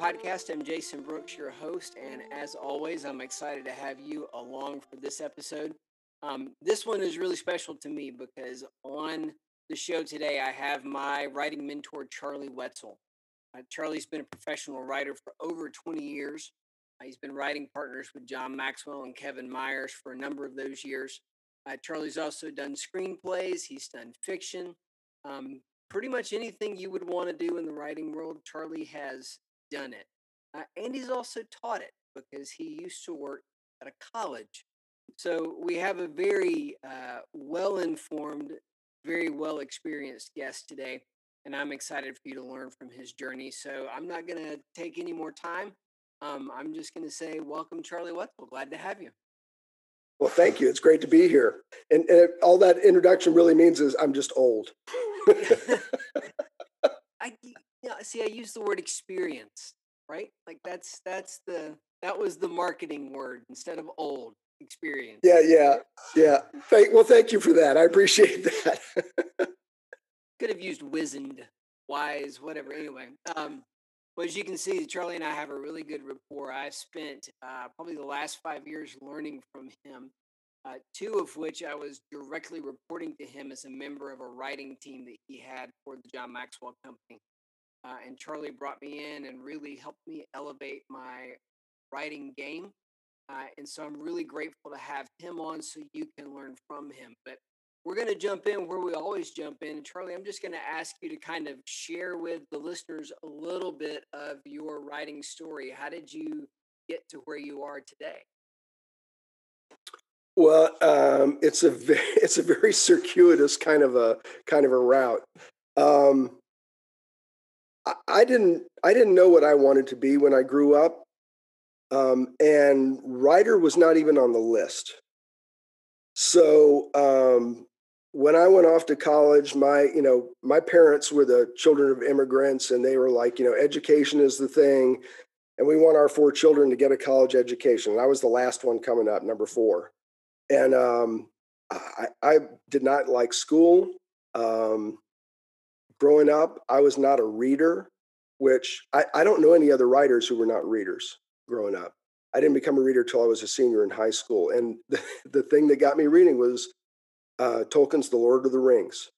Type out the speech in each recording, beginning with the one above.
Podcast. I'm Jason Brooks, your host, and as always, I'm excited to have you along for this episode. Um, this one is really special to me because on the show today, I have my writing mentor, Charlie Wetzel. Uh, Charlie's been a professional writer for over 20 years. Uh, he's been writing partners with John Maxwell and Kevin Myers for a number of those years. Uh, Charlie's also done screenplays, he's done fiction. Um, pretty much anything you would want to do in the writing world, Charlie has done it. Uh, and he's also taught it because he used to work at a college. So we have a very uh, well informed, very well experienced guest today. And I'm excited for you to learn from his journey. So I'm not going to take any more time. Um, I'm just going to say, welcome, Charlie Wetzel. Glad to have you. Well, thank you. It's great to be here. And, and all that introduction really means is I'm just old. I see. I use the word experience, right? Like that's that's the that was the marketing word instead of old experience. Yeah, yeah, yeah. Thank, well, thank you for that. I appreciate that. Could have used wizened, wise, whatever. Anyway, um, well, as you can see, Charlie and I have a really good rapport. I've spent uh, probably the last five years learning from him uh, two of which I was directly reporting to him as a member of a writing team that he had for the John Maxwell Company. Uh, and Charlie brought me in and really helped me elevate my writing game. Uh, and so I'm really grateful to have him on so you can learn from him. But we're going to jump in where we always jump in. And Charlie, I'm just going to ask you to kind of share with the listeners a little bit of your writing story. How did you get to where you are today? Well, um, it's a very, it's a very circuitous kind of a kind of a route. Um, I, didn't I didn't know what I wanted to be when I grew up, um, and writer was not even on the list. So um, when I went off to college, my you know my parents were the children of immigrants, and they were like, you know, education is the thing, and we want our four children to get a college education. And I was the last one coming up, number four and um, I, I, did not like school. Um, growing up, I was not a reader, which I, I, don't know any other writers who were not readers growing up. I didn't become a reader until I was a senior in high school. And the, the thing that got me reading was uh, Tolkien's The Lord of the Rings.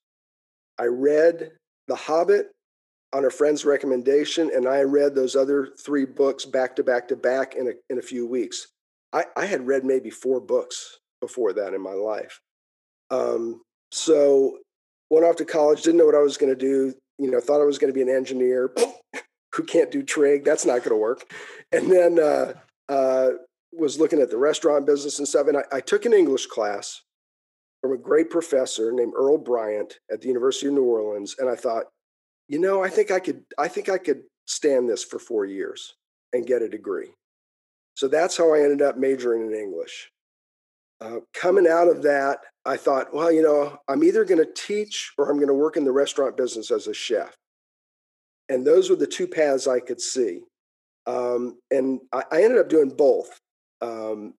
I read The Hobbit on a friend's recommendation, and I read those other three books back to back to back in a, in a few weeks. I, I had read maybe four books before that in my life. Um, so went off to college, didn't know what I was going to do. You know, thought I was going to be an engineer who can't do trig. That's not going to work. And then uh, uh, was looking at the restaurant business and stuff. And I, I took an English class from a great professor named Earl Bryant at the University of New Orleans. And I thought, you know, I think I could, I think I could stand this for four years and get a degree. So that's how I ended up majoring in English. Uh, coming out of that, I thought, well, you know, I'm either going to teach or I'm going to work in the restaurant business as a chef. And those were the two paths I could see. Um, and I, I, ended up doing both. Um,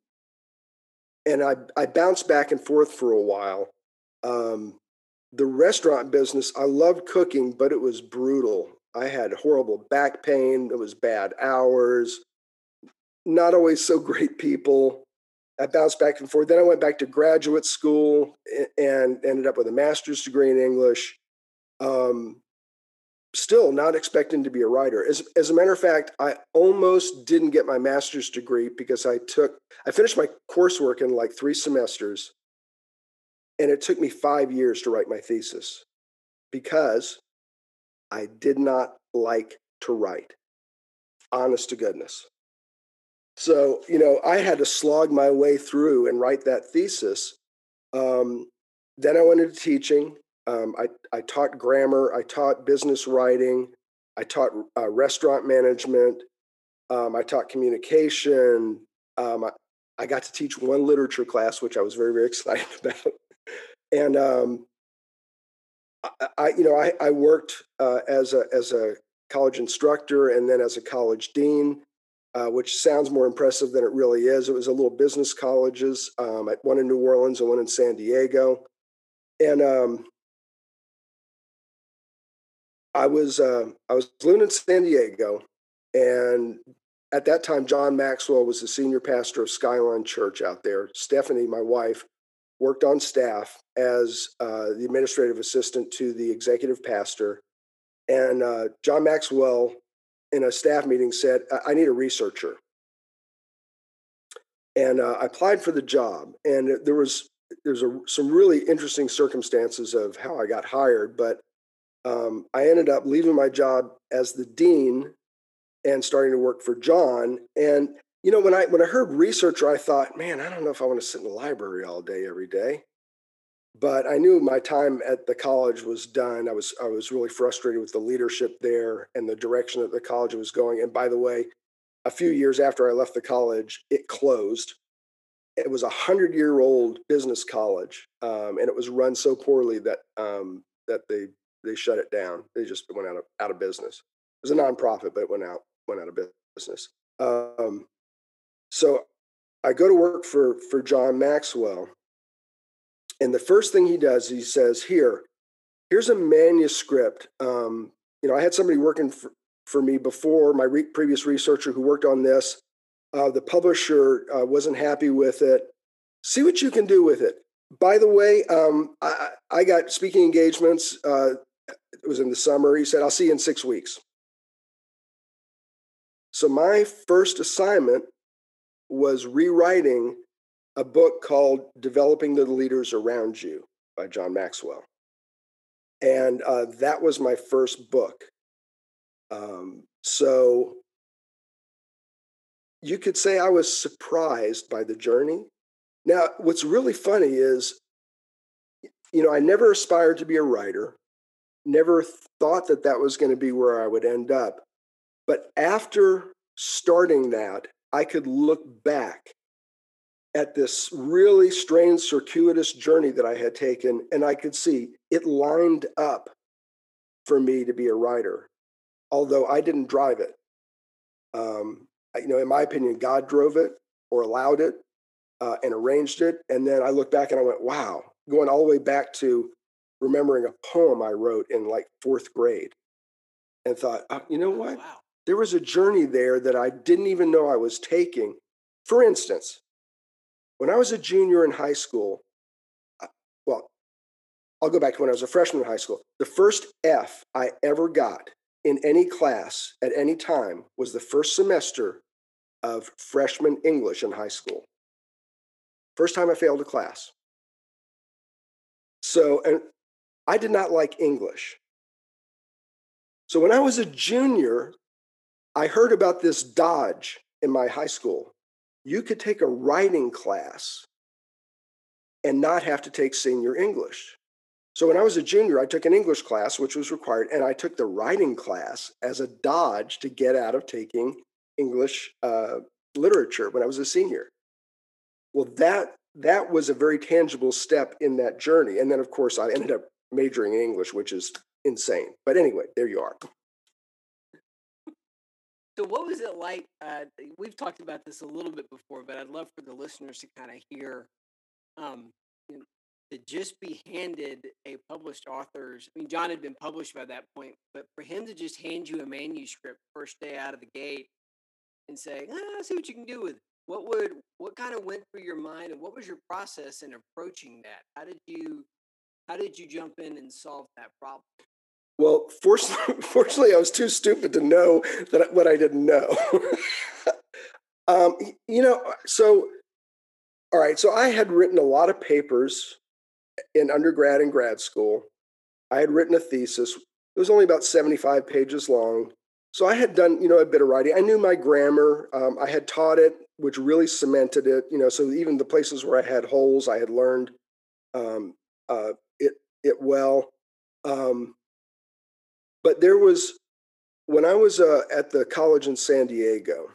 and I, I bounced back and forth for a while. Um, the restaurant business, I loved cooking, but it was brutal. I had horrible back pain. It was bad hours, not always so great people. I bounced back and forth. Then I went back to graduate school and ended up with a master's degree in English. Um, still not expecting to be a writer. As, as a matter of fact, I almost didn't get my master's degree because I took, I finished my coursework in like three semesters. And it took me five years to write my thesis because I did not like to write. Honest to goodness. So, you know, I had to slog my way through and write that thesis. Um, then I went into teaching. Um, I, I taught grammar, I taught business writing, I taught uh, restaurant management, um, I taught communication. Um, I, I, got to teach one literature class, which I was very, very excited about. and um, I, I, you know, I, I worked uh, as a as a college instructor and then as a college dean uh, which sounds more impressive than it really is. It was a little business colleges, um, one in New Orleans and one in San Diego. And um, I was uh, I was living in San Diego, and at that time, John Maxwell was the senior pastor of Skyline Church out there. Stephanie, my wife, worked on staff as uh, the administrative assistant to the executive pastor. And uh, John Maxwell, in a staff meeting, said, I need a researcher. And uh, I applied for the job. And there was there's a, some really interesting circumstances of how I got hired, but um, I ended up leaving my job as the dean and starting to work for John. And you know, when I when I heard researcher, I thought, man, I don't know if I want to sit in the library all day every day. But I knew my time at the college was done. I was I was really frustrated with the leadership there and the direction that the college was going. And by the way, a few years after I left the college, it closed. It was a hundred year old business college, um, and it was run so poorly that um, that they they shut it down. They just went out of out of business. It was a nonprofit, but it went out went out of business. Um, so I go to work for for John Maxwell, and the first thing he does, he says, "Here, here's a manuscript. Um, you know, I had somebody working for, for me before my re- previous researcher who worked on this. Uh, the publisher uh, wasn't happy with it. See what you can do with it. By the way, um, I, I, got speaking engagements. Uh, it was in the summer. He said, "I'll see you in six weeks." So my first assignment was rewriting a book called Developing the Leaders Around You by John Maxwell. And uh, that was my first book. Um, so you could say I was surprised by the journey. Now, what's really funny is, you know, I never aspired to be a writer, never thought that that was going to be where I would end up. But after starting that, I could look back at this really strange, circuitous journey that I had taken, and I could see it lined up for me to be a writer, although I didn't drive it. Um, you know, in my opinion, God drove it or allowed it uh, and arranged it. And then I look back and I went, wow, going all the way back to remembering a poem I wrote in like fourth grade and thought, oh, you know oh, what? Wow there was a journey there that I didn't even know I was taking. For instance, when I was a junior in high school, uh, well, I'll go back to when I was a freshman in high school. The first F I ever got in any class at any time was the first semester of freshman English in high school. First time I failed a class. So, and I did not like English. So when I was a junior, I heard about this dodge in my high school. You could take a writing class and not have to take senior English. So when I was a junior, I took an English class, which was required, and I took the writing class as a dodge to get out of taking English uh, literature when I was a senior. Well, that that was a very tangible step in that journey. And then, of course, I ended up majoring in English, which is insane. But anyway, there you are. So, what was it like? Uh, we've talked about this a little bit before, but I'd love for the listeners to kind of hear um, you know, to just be handed a published author's. I mean, John had been published by that point, but for him to just hand you a manuscript first day out of the gate and say, ah, "See what you can do with it." What would what kind of went through your mind, and what was your process in approaching that? How did you how did you jump in and solve that problem? Well, fortunately, fortunately, I was too stupid to know that what I didn't know. um, you know, so all right. So I had written a lot of papers in undergrad and grad school. I had written a thesis. It was only about seventy-five pages long. So I had done, you know, a bit of writing. I knew my grammar. Um, I had taught it, which really cemented it. You know, so even the places where I had holes, I had learned um, uh, it it well. Um, but there was, when I was uh, at the college in San Diego,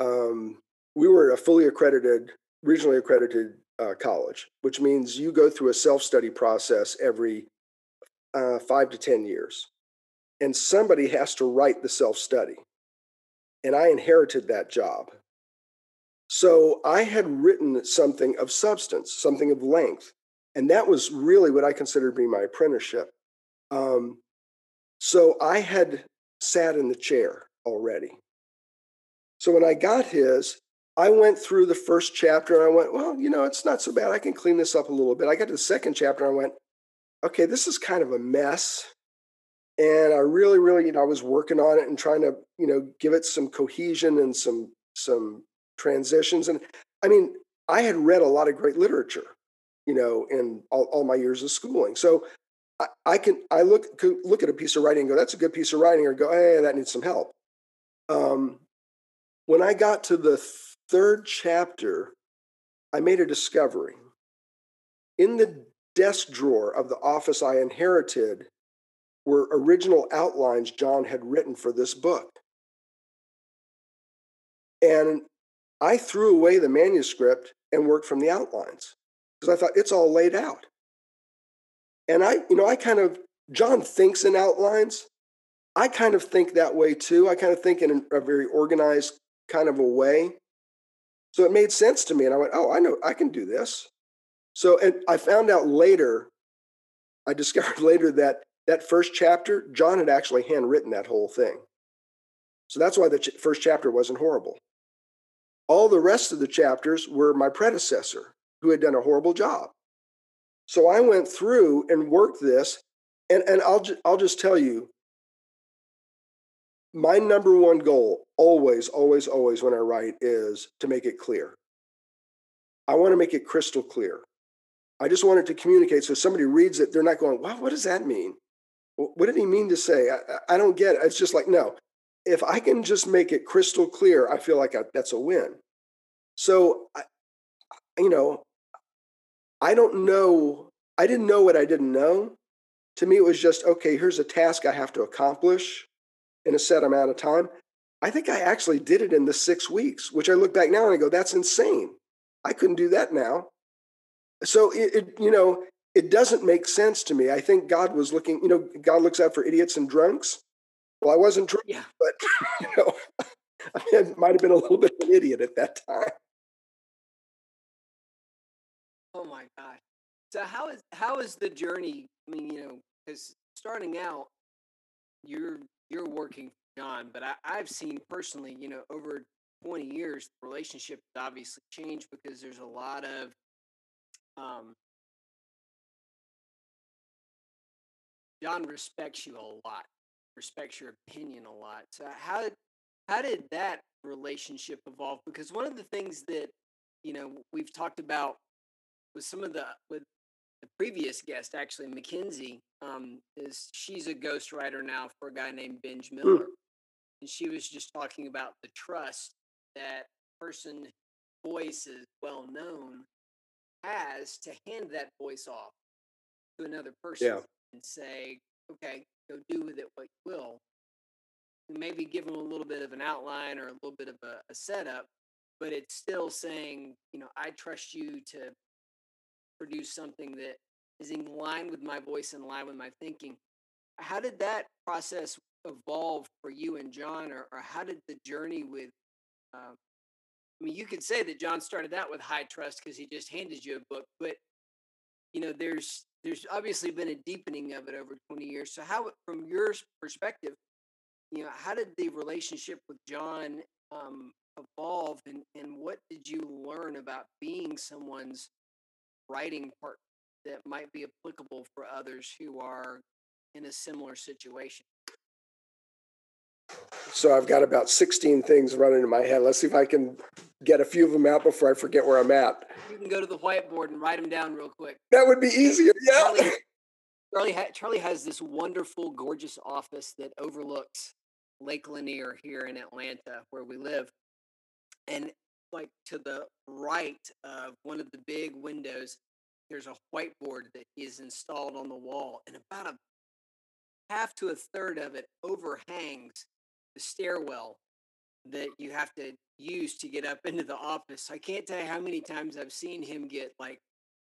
um, we were a fully accredited, regionally accredited uh, college, which means you go through a self study process every uh, five to 10 years. And somebody has to write the self study. And I inherited that job. So I had written something of substance, something of length. And that was really what I considered to be my apprenticeship. Um, So I had sat in the chair already. So when I got his, I went through the first chapter and I went, well, you know, it's not so bad. I can clean this up a little bit. I got to the second chapter and I went, okay, this is kind of a mess. And I really, really, you know, I was working on it and trying to, you know, give it some cohesion and some some transitions. And I mean, I had read a lot of great literature, you know, in all, all my years of schooling. So I, I, can I look look at a piece of writing and go, that's a good piece of writing, or go, hey, that needs some help. Um, when I got to the third chapter, I made a discovery. In the desk drawer of the office I inherited were original outlines John had written for this book. And I threw away the manuscript and worked from the outlines because I thought it's all laid out. And I, you know, I kind of, John thinks in outlines. I kind of think that way too. I kind of think in a very organized kind of a way. So it made sense to me. And I went, oh, I know, I can do this. So, and I found out later, I discovered later that that first chapter, John had actually handwritten that whole thing. So that's why the ch- first chapter wasn't horrible. All the rest of the chapters were my predecessor who had done a horrible job. So I went through and worked this, and, and I'll, ju- I'll just tell you my number one goal, always, always, always when I write, is to make it clear. I want to make it crystal clear. I just want it to communicate so somebody reads it, they're not going, wow, what does that mean? What did he mean to say? I, I don't get it. It's just like, no, if I can just make it crystal clear, I feel like I, that's a win. So, I, you know, I don't know. I didn't know what I didn't know. To me, it was just, okay, here's a task I have to accomplish in a set amount of time. I think I actually did it in the six weeks, which I look back now and I go, that's insane. I couldn't do that now. So it, it, you know, it doesn't make sense to me. I think God was looking, you know, God looks out for idiots and drunks. Well, I wasn't drunk, yeah. but you know, I might have been a little bit of an idiot at that time. Oh my gosh. So how is how is the journey? I mean, you know, because starting out, you're you're working John, but I, I've seen personally, you know, over 20 years, the relationship has obviously changed because there's a lot of um, John respects you a lot, respects your opinion a lot. So how how did that relationship evolve? Because one of the things that you know we've talked about with some of the with the previous guest, actually Mackenzie, um, is she's a ghostwriter now for a guy named Benj hmm. Miller, mm. and she was just talking about the trust that person voice is well known has to hand that voice off to another person yeah. and say, okay, go do with it what you will. Maybe give them a little bit of an outline or a little bit of a, a setup, but it's still saying, you know, I trust you to produce something that is in line with my voice, and in line with my thinking. How did that process evolve for you and John, or, or how did the journey with um, I mean, you could say that John started out with high trust because he just handed you a book, but you know, there's there's obviously been a deepening of it over 20 years. So, how, from your perspective, you know, how did the relationship with John um, evolve, and and what did you learn about being someone's writing part that might be applicable for others who are in a similar situation? So I've got about 16 things running in my head. Let's see if I can get a few of them out before I forget where I'm at. You can go to the whiteboard and write them down real quick. That would be easier. Yeah. Charlie, Charlie, ha- Charlie has this wonderful, gorgeous office that overlooks Lake Lanier here in Atlanta, where we live. And like to the right of one of the big windows, there's a whiteboard that is installed on the wall, and about a half to a third of it overhangs the stairwell that you have to use to get up into the office. I can't tell you how many times I've seen him get like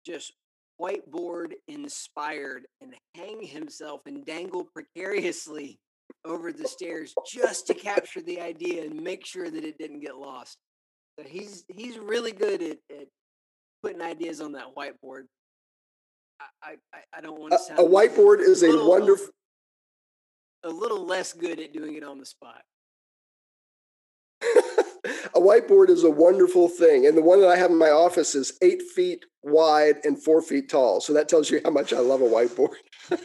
just whiteboard inspired and hang himself and dangle precariously over the stairs just to capture the idea and make sure that it didn't get lost. So he's he's really good at, at putting ideas on that whiteboard. I, I, I don't want to sound a whiteboard is a wonderful a little less good at doing it on the spot. a whiteboard is a wonderful thing. And the one that I have in my office is eight feet wide and four feet tall. So that tells you how much I love a whiteboard.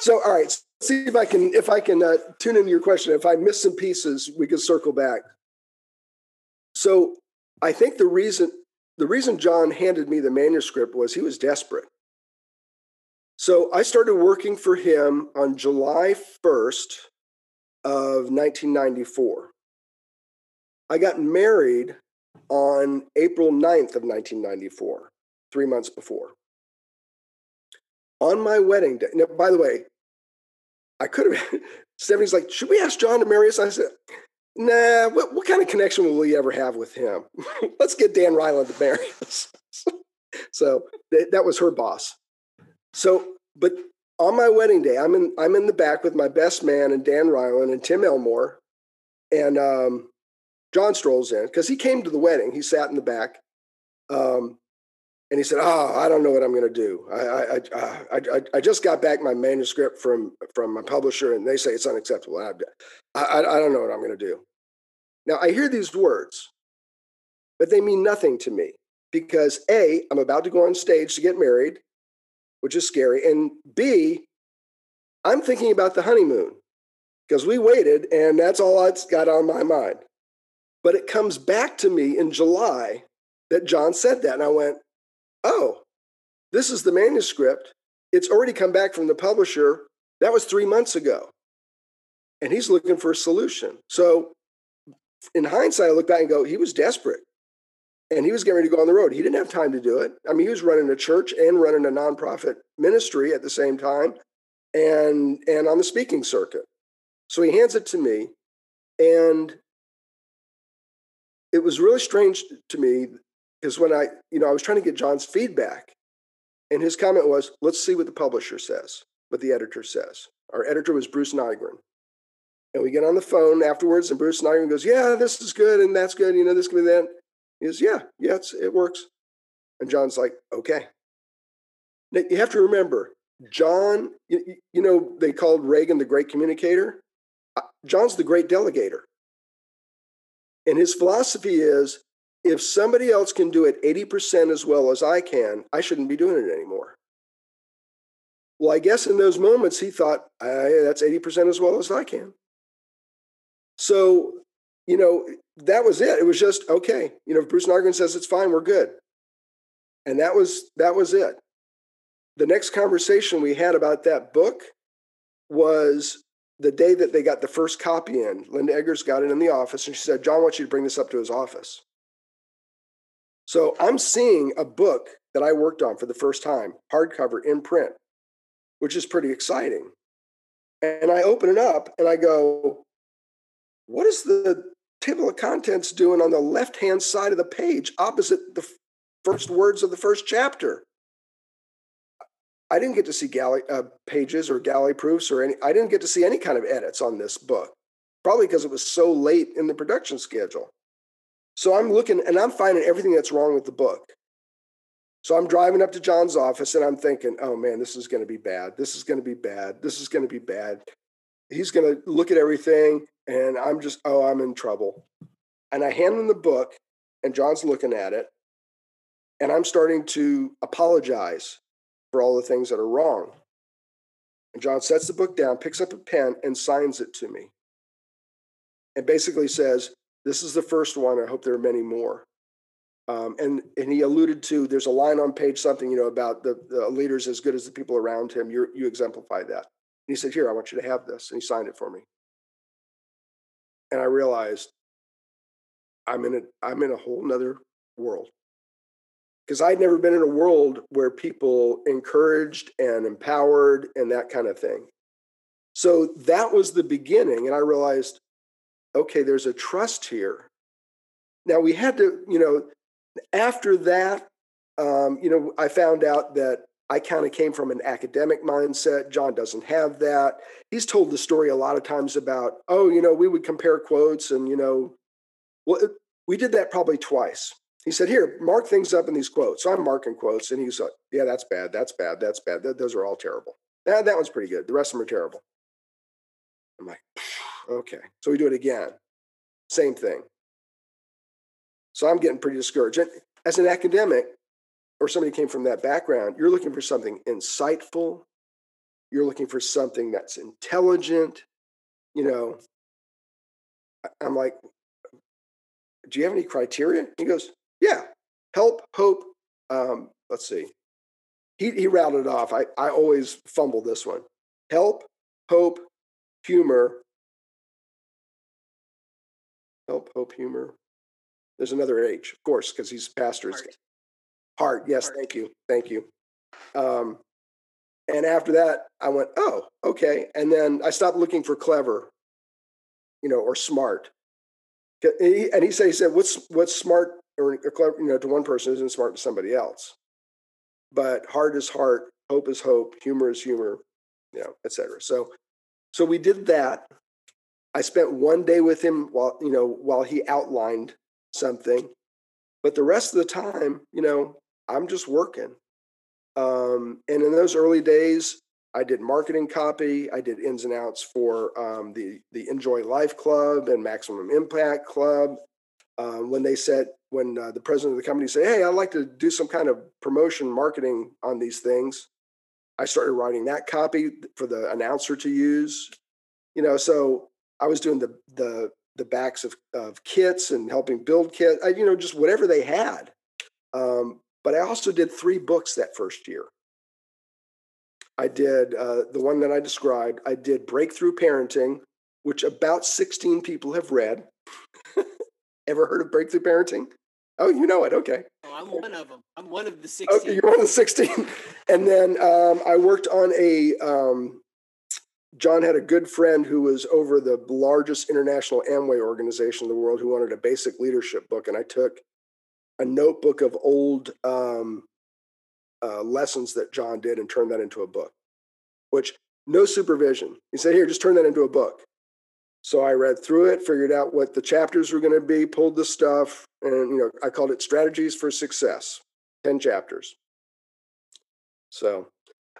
so, all right, see if I can if I can uh, tune into your question. If I miss some pieces, we can circle back. So, I think the reason the reason John handed me the manuscript was he was desperate. So I started working for him on July 1st of 1994. I got married on April 9th of 1994, three months before. On my wedding day, now, by the way, I could have, Stephanie's like, should we ask John to marry us? I said, nah, what, what kind of connection will we ever have with him? Let's get Dan Reiland to marry us. so th- that was her boss. So, but on my wedding day, I'm in I'm in the back with my best man and Dan Reiland and Tim Elmore, and um, John strolls in because he came to the wedding. He sat in the back, um, and he said, "Oh, I don't know what I'm going to do. I I, I I, I just got back my manuscript from from my publisher, and they say it's unacceptable. I I, I don't know what I'm going to do." Now I hear these words, but they mean nothing to me because a I'm about to go on stage to get married which is scary. And B, I'm thinking about the honeymoon because we waited and that's all that's got on my mind. But it comes back to me in July that John said that. And I went, oh, this is the manuscript. It's already come back from the publisher. That was three months ago. And he's looking for a solution. So in hindsight, I look back and go, he was desperate and he was getting ready to go on the road. He didn't have time to do it. I mean, he was running a church and running a nonprofit ministry at the same time, and and on the speaking circuit. So he hands it to me, and it was really strange to me because when I, you know, I was trying to get John's feedback, and his comment was, "Let's see what the publisher says, what the editor says." Our editor was Bruce Nygren. And we get on the phone afterwards, and Bruce Nygren goes, "Yeah, this is good, and that's good. You know, this could be that." He goes, Yeah, yeah, it works. And John's like, Okay. Now, you have to remember, John, you, you know, they called Reagan the great communicator. Uh, John's the great delegator. And his philosophy is if somebody else can do it 80% as well as I can, I shouldn't be doing it anymore. Well, I guess in those moments, he thought, that's 80% as well as I can. So, you know, that was it. It was just okay. You know, if Bruce Nygren says it's fine, we're good. And that was that was it. The next conversation we had about that book was the day that they got the first copy in. Linda Eggers got it in the office, and she said, "John wants you to bring this up to his office." So I'm seeing a book that I worked on for the first time, hardcover in print, which is pretty exciting. And I open it up and I go, what is the table of contents doing on the left hand side of the page opposite the first words of the first chapter? I didn't get to see galley uh, pages or galley proofs or any. I didn't get to see any kind of edits on this book, probably because it was so late in the production schedule. So I'm looking and I'm finding everything that's wrong with the book. So I'm driving up to John's office and I'm thinking, oh man, this is going to be bad. This is going to be bad. This is going to be bad. He's going to look at everything and I'm just, oh, I'm in trouble. And I hand him the book, and John's looking at it, and I'm starting to apologize for all the things that are wrong. And John sets the book down, picks up a pen, and signs it to me. And basically says, This is the first one. I hope there are many more. Um, and, and he alluded to there's a line on page something, you know, about the, the leaders as good as the people around him. you you exemplify that. And he said, Here, I want you to have this. And he signed it for me and I realized I'm in a I'm in a whole nother world. Because I'd never been in a world where people encouraged and empowered and that kind of thing. So that was the beginning. And I realized, okay, there's a trust here. Now we had to, you know, after that, um, you know, I found out that I kind of came from an academic mindset. John doesn't have that. He's told the story a lot of times about, oh, you know, we would compare quotes and, you know, well, we did that probably twice. He said, here, mark things up in these quotes. So I'm marking quotes. And he's like, yeah, that's bad. That's bad. That's bad. those are all terrible. That, that one's pretty good. The rest of them are terrible. I'm like, okay. So we do it again. Same thing. So I'm getting pretty discouraged. And as an academic or somebody came from that background, you're looking for something insightful. You're looking for something that's intelligent. You know, I'm like, do you have any criteria? He goes, yeah, help, hope. Um, let's see. He, he routed off. I, I always fumble this one. Help, hope, humor. Help, hope, humor. There's another H, of course, because he's pastor. Heart. Heart. Yes, Heart. thank you. Thank you. Um, and after that, I went, oh, okay. And then I stopped looking for clever, you know, or smart. And he said, he said, what's what's smart or clever, you know, to one person isn't smart to somebody else. But heart is heart, hope is hope, humor is humor, you know, et cetera. So, so we did that. I spent one day with him while you know while he outlined something, but the rest of the time, you know, I'm just working. Um, and in those early days, I did marketing copy. I did ins and outs for um, the the Enjoy Life Club and Maximum Impact Club. Um, when they said, when uh, the president of the company said, "Hey, I'd like to do some kind of promotion marketing on these things," I started writing that copy for the announcer to use. You know, so I was doing the the the backs of, of kits and helping build kits. You know, just whatever they had. Um, but I also did three books that first year. I did uh, the one that I described. I did Breakthrough Parenting, which about 16 people have read. Ever heard of Breakthrough Parenting? Oh, you know it. Okay. Oh, I'm one of them. I'm one of the 16. Okay, you're one of the 16. and then um, I worked on a, um, John had a good friend who was over the largest international Amway organization in the world who wanted a basic leadership book. And I took a notebook of old um, uh, lessons that John did and turned that into a book, which no supervision. He said, Here, just turn that into a book. So I read through it, figured out what the chapters were going to be, pulled the stuff, and you know, I called it Strategies for Success, 10 chapters. So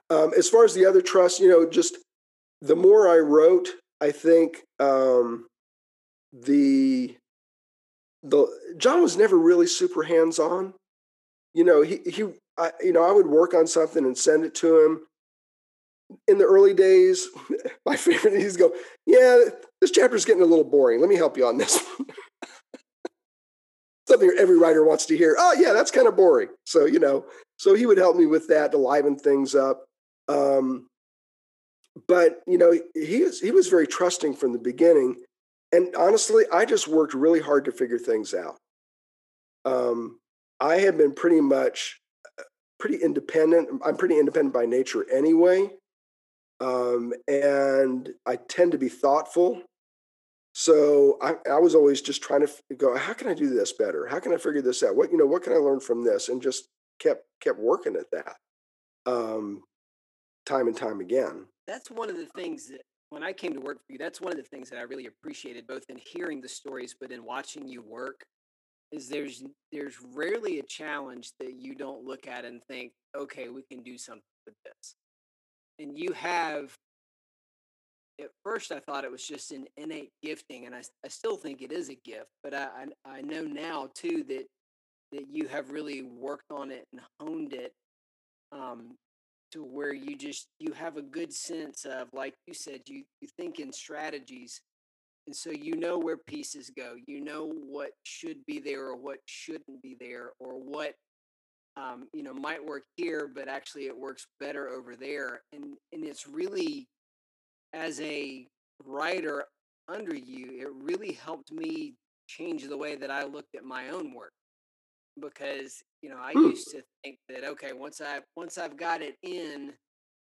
um, as far as the other trust, you know, just the more I wrote, I think um, the the John was never really super hands on. You know, he he I, you know, I would work on something and send it to him. In the early days, my favorite is go, yeah, this chapter's getting a little boring. Let me help you on this Something every writer wants to hear. Oh, yeah, that's kind of boring. So, you know, so he would help me with that to liven things up. Um, but you know, he was he was very trusting from the beginning. And honestly, I just worked really hard to figure things out. Um, I have been pretty much pretty independent. I'm pretty independent by nature anyway. Um, and I tend to be thoughtful. So I, I, was always just trying to go, how can I do this better? How can I figure this out? What, you know, what can I learn from this? And just kept, kept working at that um, time and time again. That's one of the things that when I came to work for you, that's one of the things that I really appreciated, both in hearing the stories, but in watching you work is there's there's rarely a challenge that you don't look at and think, okay, we can do something with this. And you have at first I thought it was just an innate gifting, and I, I still think it is a gift, but I, I, I know now too that that you have really worked on it and honed it um, to where you just you have a good sense of like you said you you think in strategies and so you know where pieces go. You know what should be there or what shouldn't be there or what um, you know might work here, but actually it works better over there. And and it's really as a writer under you, it really helped me change the way that I looked at my own work because you know I hmm. used to think that okay once I once I've got it in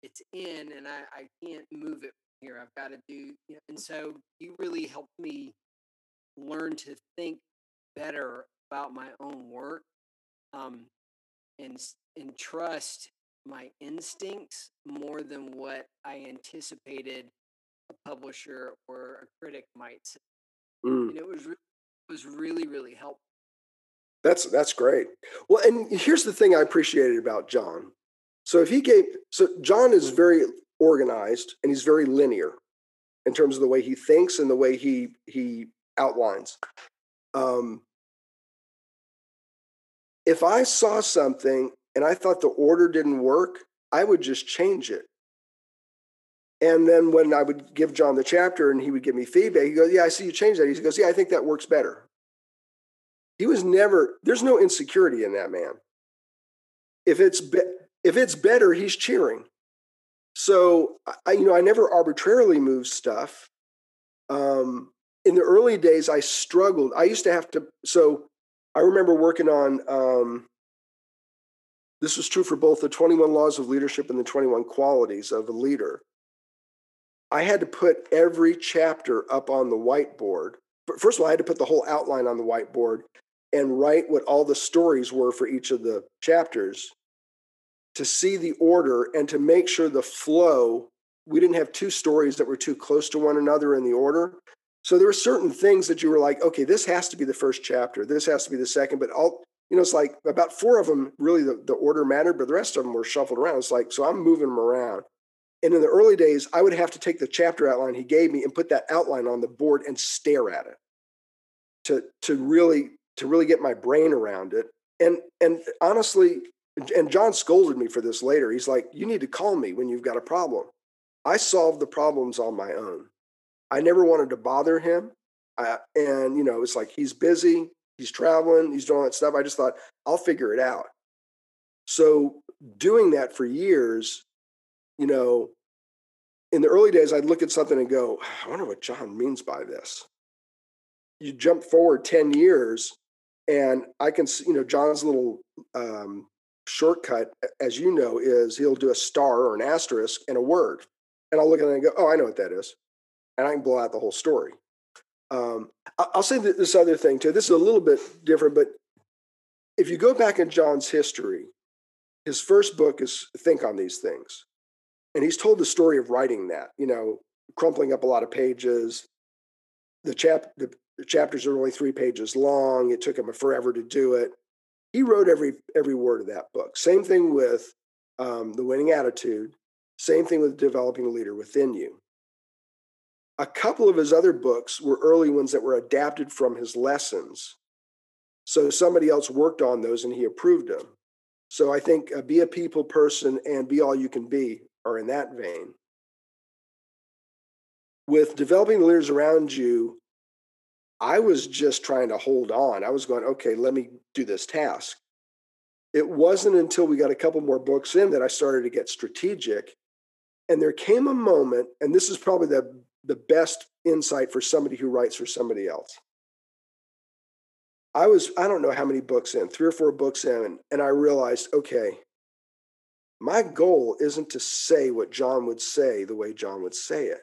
it's in and I, I can't move it here. I've got to do, you know, and so you really helped me learn to think better about my own work, um, and and trust my instincts more than what I anticipated a publisher or a critic might say. Mm. And it was it was really really helpful. That's that's great. Well, and here's the thing I appreciated about John. So if he gave so John is very organized and he's very linear. in terms of the way he thinks and the way he he outlines. Um, if I saw something and I thought the order didn't work, I would just change it. And then when I would give John the chapter and he would give me feedback, he goes, Yeah, I see you changed that. He goes, Yeah, I think that works better. He was never, there's no insecurity in that man. If it's, be, if it's better, he's cheering. So, I, you know, I never arbitrarily move stuff. Um, in the early days, I struggled. I used to have to, so I remember working on, um, this was true for both the 21 laws of leadership and the 21 qualities of a leader. I had to put every chapter up on the whiteboard. First of all, I had to put the whole outline on the whiteboard and write what all the stories were for each of the chapters to see the order and to make sure the flow. We didn't have two stories that were too close to one another in the order. So there were certain things that you were like, okay, this has to be the first chapter, this has to be the second, but all you know, it's like about four of them really the, the order mattered, but the rest of them were shuffled around. It's like, so I'm moving them around. And in the early days, I would have to take the chapter outline he gave me and put that outline on the board and stare at it to to really to really get my brain around it. And and honestly, and John scolded me for this later. He's like, "You need to call me when you've got a problem." I solved the problems on my own. I never wanted to bother him. I, and you know, it's like he's busy, he's traveling, he's doing all that stuff. I just thought I'll figure it out. So doing that for years, you know, in the early days, I'd look at something and go, I wonder what John means by this. You jump forward 10 years, and I can see, you know, John's little um, shortcut, as you know, is he'll do a star or an asterisk and a word. And I'll look at it and go, oh, I know what that is. And I can blow out the whole story. Um, I'll say this other thing too. This is a little bit different, but if you go back in John's history, his first book is Think on These Things and he's told the story of writing that you know crumpling up a lot of pages the chap the, the chapters are only three pages long it took him forever to do it. He wrote every every word of that book. Same thing with um, the winning attitude. Same thing with developing a leader within you. A couple of his other books were early ones that were adapted from his lessons. So somebody else worked on those and he approved them so i think uh, be a people person and be all you can be are in that vein. With developing the leaders around you, I was just trying to hold on. I was going, okay, let me do this task. It wasn't until we got a couple more books in that I started to get strategic. And there came a moment, and this is probably the, the best insight for somebody who writes for somebody else. I was, I don't know how many books in, three or four books in, and I realized, okay, my goal isn't to say what John would say the way John would say it.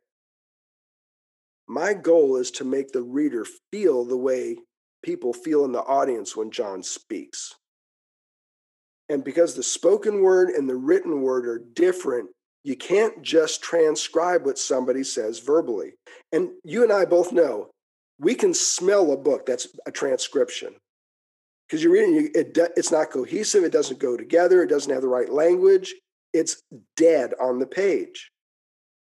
My goal is to make the reader feel the way people feel in the audience when John speaks. And because the spoken word and the written word are different, you can't just transcribe what somebody says verbally. And you and I both know we can smell a book that's a transcription because you're reading it, it's not cohesive it doesn't go together it doesn't have the right language it's dead on the page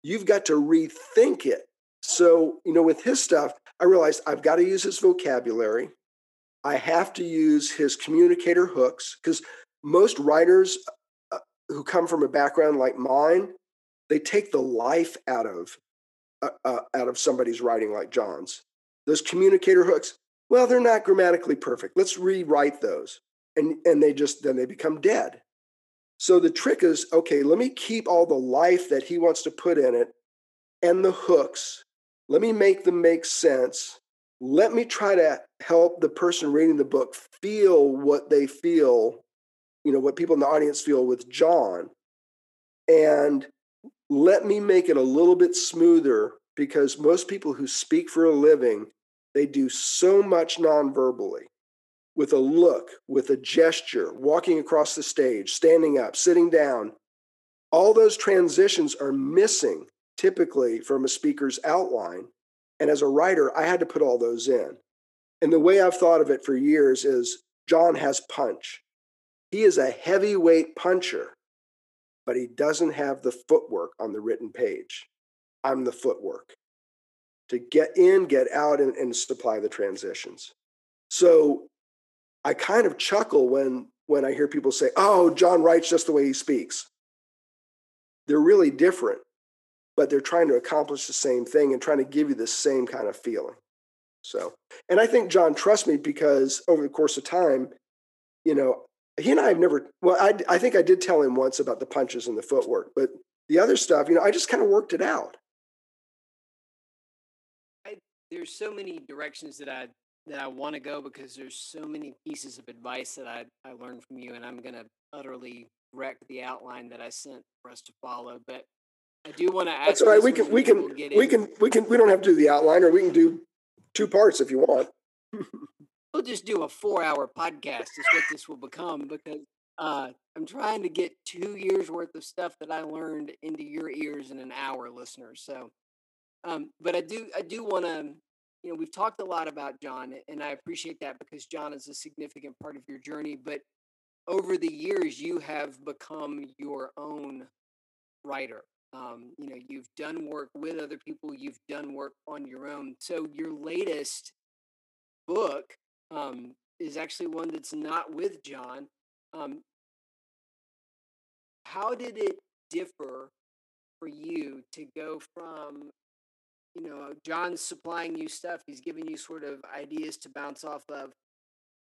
you've got to rethink it so you know with his stuff i realized i've got to use his vocabulary. I have to use his communicator hooks because most writers uh, who come from a background like mine they take the life out of uh, uh, out of somebody's writing like john's. Those communicator hooks well they're not grammatically perfect. Let's rewrite those. And and they just then they become dead. So the trick is okay let me keep all the life that he wants to put in it and the hooks let me make them make sense let me try to help the person reading the book feel what they feel you know what people in the audience feel with john and let me make it a little bit smoother because most people who speak for a living they do so much nonverbally with a look, with a gesture, walking across the stage, standing up, sitting down. All those transitions are missing typically from a speaker's outline. And as a writer, I had to put all those in. And the way I've thought of it for years is John has punch. He is a heavyweight puncher, but he doesn't have the footwork on the written page. I'm the footwork. to get in, get out, and, and supply the transitions. So I kind of chuckle when when I hear people say, "Oh, John writes just the way he speaks." They're really different, but they're trying to accomplish the same thing and trying to give you the same kind of feeling. So, and I think John trusts me because over the course of time, you know, he and I have never. Well, I I think I did tell him once about the punches and the footwork, but the other stuff, you know, I just kind of worked it out. I, there's so many directions that I that I want to go because there's so many pieces of advice that I I learned from you, and I'm gonna utterly wreck the outline that I sent for us to follow. But I do want to ask. That's right. We can we can we can we can we don't have to do the outline, or we can do two parts if you want. we'll just do a four-hour podcast. Is what this will become because uh, I'm trying to get two years worth of stuff that I learned into your ears in an hour, listeners. So, um, but I do I do want to you know, we've talked a lot about John, and I appreciate that because John is a significant part of your journey. But over the years, you have become your own writer. Um, you know, you've done work with other people, you've done work on your own. So your latest book um, is actually one that's not with John. Um, how did it differ for you to go from you know, John's supplying you stuff. He's giving you sort of ideas to bounce off of.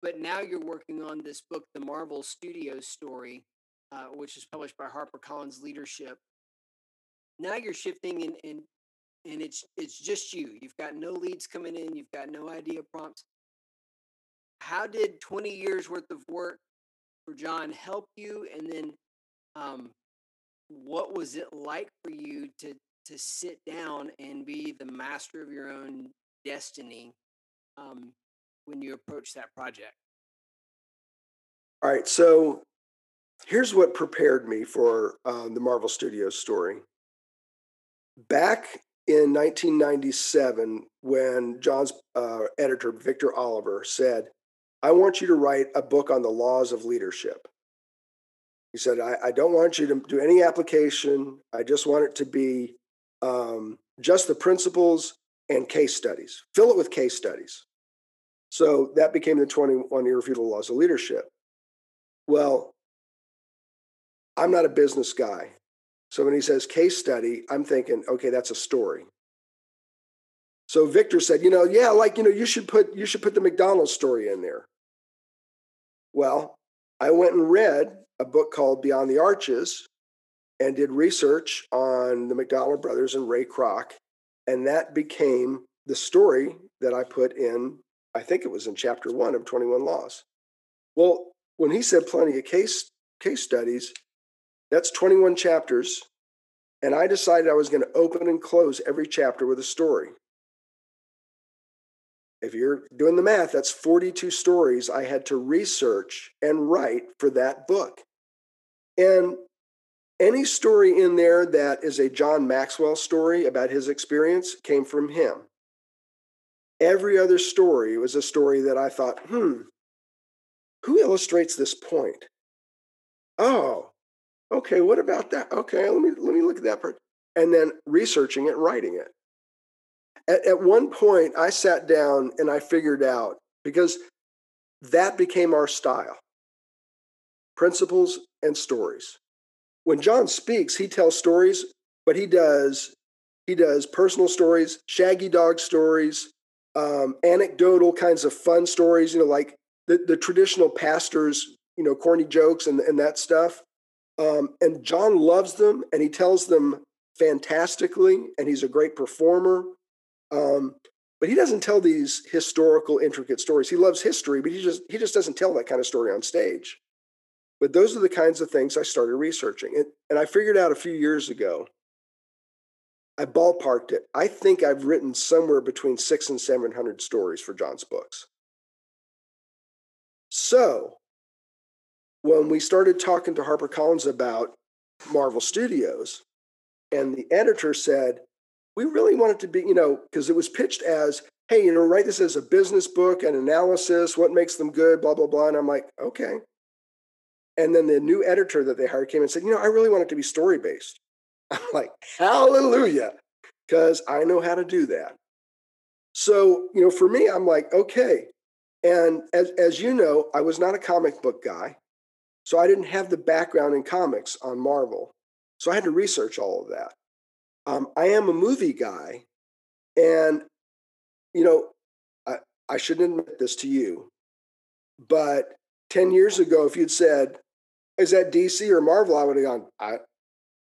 But now you're working on this book, The Marvel Studios Story, uh, which is published by HarperCollins Leadership. Now you're shifting and, and and it's it's just you. You've got no leads coming in. You've got no idea prompts. How did 20 years worth of work for John help you? And then, um, what was it like for you to to sit down and be the master of your own destiny um, when you approach that project? All right, so here's what prepared me for um, the Marvel Studios story. Back in 1997, when John's uh, editor, Victor Oliver, said, I want you to write a book on the laws of leadership. He said, I, I don't want you to do any application. I just want it to be um, just the principles and case studies. Fill it with case studies. So that became the 21 irrefutable laws of leadership. Well, I'm not a business guy. So when he says case study, I'm thinking, okay, that's a story. So Victor said, you know, yeah, like, you know, you should put you should put the McDonald's story in there. Well, I went and read a book called Beyond the Arches and did research on the McDonald brothers and Ray Kroc. And that became the story that I put in, I think it was in chapter one of 21 Laws. Well, when he said plenty of case, case studies, that's 21 chapters. And I decided I was going to open and close every chapter with a story. If you're doing the math, that's 42 stories I had to research and write for that book. And any story in there that is a John Maxwell story about his experience came from him. Every other story was a story that I thought, hmm, who illustrates this point? Oh, okay, what about that? Okay, let me let me look at that part. And then researching it, writing it. At, at one point, I sat down and I figured out because that became our style principles and stories when John speaks, he tells stories, but he does he does personal stories, shaggy dog stories, um, anecdotal kinds of fun stories. You know, like the, the traditional pastors, you know, corny jokes and and that stuff. Um, and John loves them, and he tells them fantastically, and he's a great performer. Um, but he doesn't tell these historical, intricate stories. He loves history, but he just he just doesn't tell that kind of story on stage. But those are the kinds of things I started researching. And, and I figured out a few years ago, I ballparked it. I think I've written somewhere between six and 700 stories for John's books. So when we started talking to HarperCollins about Marvel Studios, and the editor said, we really want it to be, you know, because it was pitched as, hey, you know, write this as a business book, an analysis, what makes them good, blah, blah, blah. And I'm like, okay. And then the new editor that they hired came and said, you know, I really want it to be story based. I'm like, hallelujah, because I know how to do that. So, you know, for me, I'm like, okay. And as, as you know, I was not a comic book guy. So I didn't have the background in comics on Marvel. So I had to research all of that. Um, I am a movie guy. And, you know, I, I shouldn't admit this to you, but 10 years ago, if you'd said, is that DC or Marvel? I would have gone, I,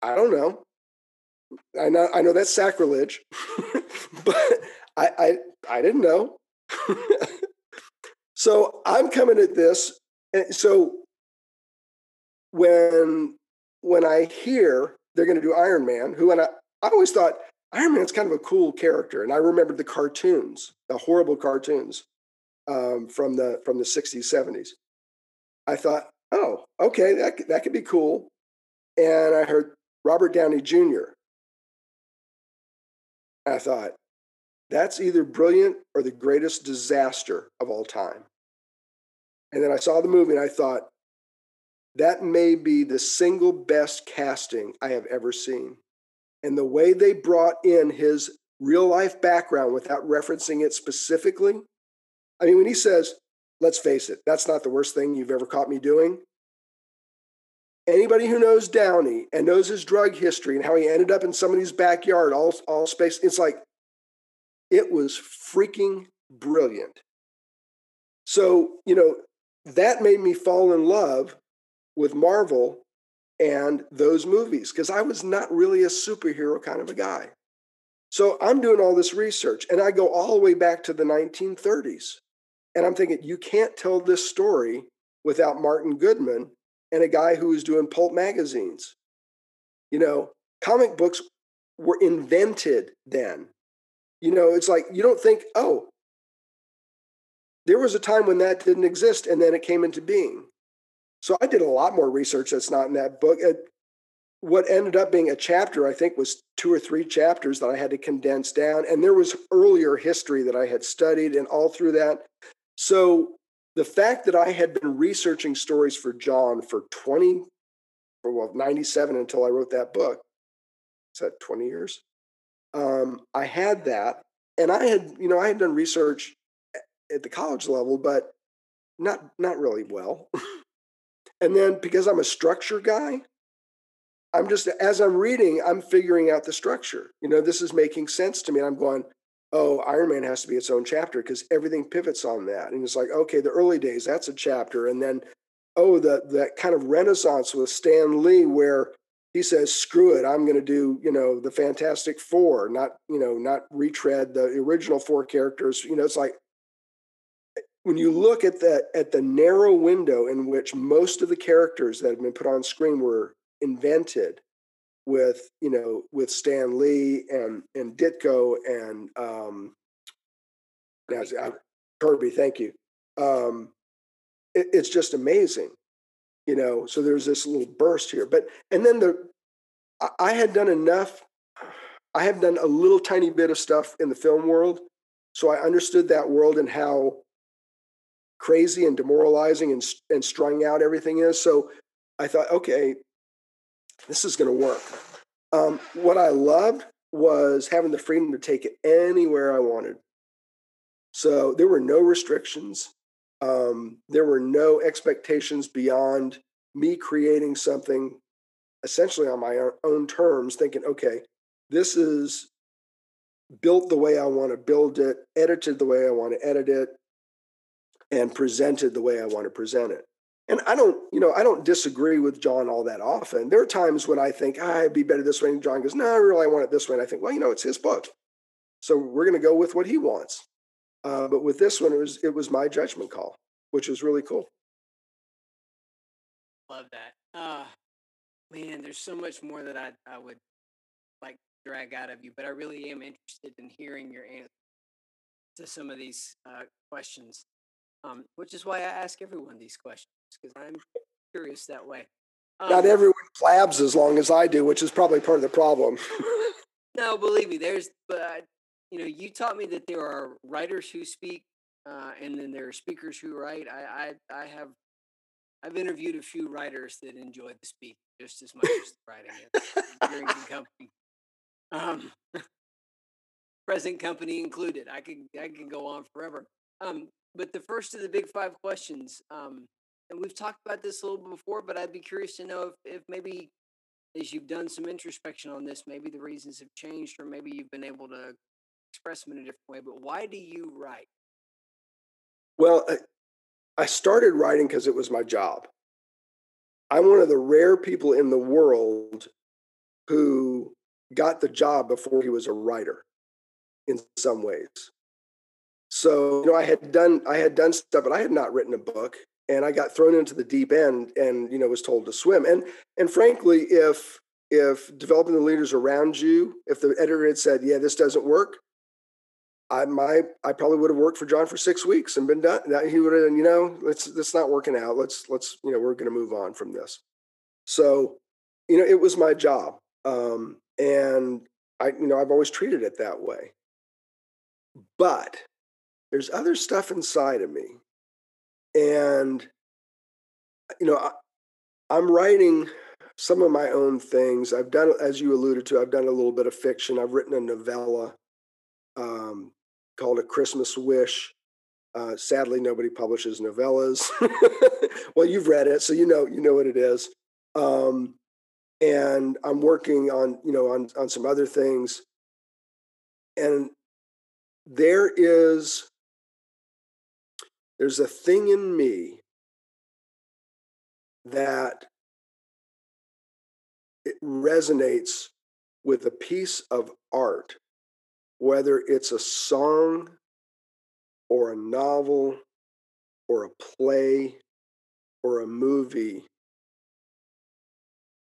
I don't know. I know, I know that's sacrilege, but I, I, I didn't know. so I'm coming at this. So when, when I hear they're going to do Iron Man, who, and I, I always thought Iron Man's kind of a cool character. And I remembered the cartoons, the horrible cartoons um, from the, from the 60s, 70s. I thought, oh, okay, that, that could be cool. And I heard Robert Downey Jr. I thought, that's either brilliant or the greatest disaster of all time. And then I saw the movie and I thought, that may be the single best casting I have ever seen. And the way they brought in his real life background without referencing it specifically. I mean, when he says, let's face it, that's not the worst thing you've ever caught me doing. Anybody who knows Downey and knows his drug history and how he ended up in somebody's backyard, all, all space, it's like, it was freaking brilliant. So, you know, that made me fall in love with Marvel and those movies because I was not really a superhero kind of a guy. So I'm doing all this research and I go all the way back to the 1930s. And I'm thinking, you can't tell this story without Martin Goodman and a guy who was doing pulp magazines. You know, comic books were invented then. You know, it's like you don't think, oh, there was a time when that didn't exist and then it came into being. So I did a lot more research that's not in that book. What ended up being a chapter, I think, was two or three chapters that I had to condense down. And there was earlier history that I had studied, and all through that. So the fact that I had been researching stories for John for 20, or well, 97 until I wrote that book, is that 20 years? Um, I had that. And I had, you know, I had done research at the college level, but not not really well. And then because I'm a structure guy, I'm just, as I'm reading, I'm figuring out the structure. You know, this is making sense to me. I'm going, oh, Iron Man has to be its own chapter because everything pivots on that. And it's like, okay, the early days, that's a chapter. And then, oh, the, that kind of renaissance with Stan Lee where he says, screw it, I'm going to do, you know, the Fantastic Four, not, you know, not retread the original four characters. You know, it's like, when you look at the at the narrow window in which most of the characters that have been put on screen were invented with you know with Stan Lee and and Ditko and um Kirby, uh, Kirby thank you. Um it, it's just amazing you know so there's this little burst here but and then the I had done enough I have done a little tiny bit of stuff in the film world so I understood that world and how crazy and demoralizing and, and strung out everything is. So I thought, okay, this is going to work. Um, what I loved was having the freedom to take it anywhere I wanted. So there were no restrictions. Um, there were no expectations beyond me creating something essentially on my own terms, thinking, okay, this is built the way I want to build it, edited the way I want to edit it, and presented the way I want to present it. And I don't, you know, I don't disagree with John all that often. There are times when I think, ah, it'd be better this way. And John goes, no, I really want it this way. And I think, well, you know, it's his book. So we're going to go with what he wants. Uh, but with this one, it was, it was my judgment call, which was really cool. Love that. Uh, man, there's so much more that I, I would like drag out of you, but I really am interested in hearing your answer to some of these uh, questions um, which is why I ask everyone these questions because I'm curious that way. Um, Not everyone blabs as long as I do, which is probably part of the problem. no, believe me, there's, but you know, you taught me that there are writers who speak, uh, and then there are speakers who write. I, I, I have, I've interviewed a few writers that enjoy the speak just as much as the writing. Is. Good company. Um, present company included. I could I could go on forever. Um, but the first of the big five questions, um, and we've talked about this a little bit before, but I'd be curious to know if, if maybe as you've done some introspection on this, maybe the reasons have changed, or maybe you've been able to express them in a different way. But why do you write? Well, I started writing because it was my job. I'm one of the rare people in the world who got the job before he was a writer in some ways. So, you know, I had done I had done stuff, but I had not written a book and I got thrown into the deep end and, you know, was told to swim. And and frankly, if if developing the leaders around you, if the editor had said, "Yeah, this doesn't work," I my I probably would have worked for John for six weeks and been done. He would have, you know, let's that's not working out. Let's let's you know we're going to move on from this. So, you know, it was my job, um, and I you know I've always treated it that way. But there's other stuff inside of me, and you know I, I'm writing some of my own things. I've done, as you alluded to, I've done a little bit of fiction. I've written a novella um, called A Christmas Wish. Uh, sadly, nobody publishes novellas. well, you've read it, so you know you know what it is. Um, and I'm working on you know on on some other things, and there is there's a thing in me that it resonates with a piece of art whether it's a song or a novel or a play or a movie,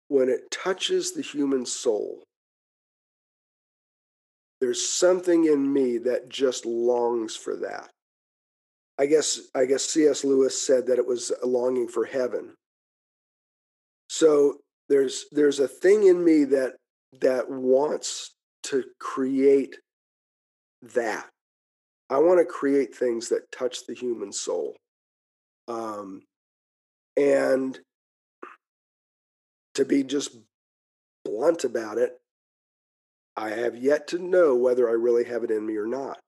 when it touches the human soul, there's something in me that just longs for that. I guess I guess C.S. Lewis said that it was a longing for heaven. So there's there's a thing in me that that wants to create that. I want to create things that touch the human soul. Um, and to be just blunt about it, I have yet to know whether I really have it in me or not.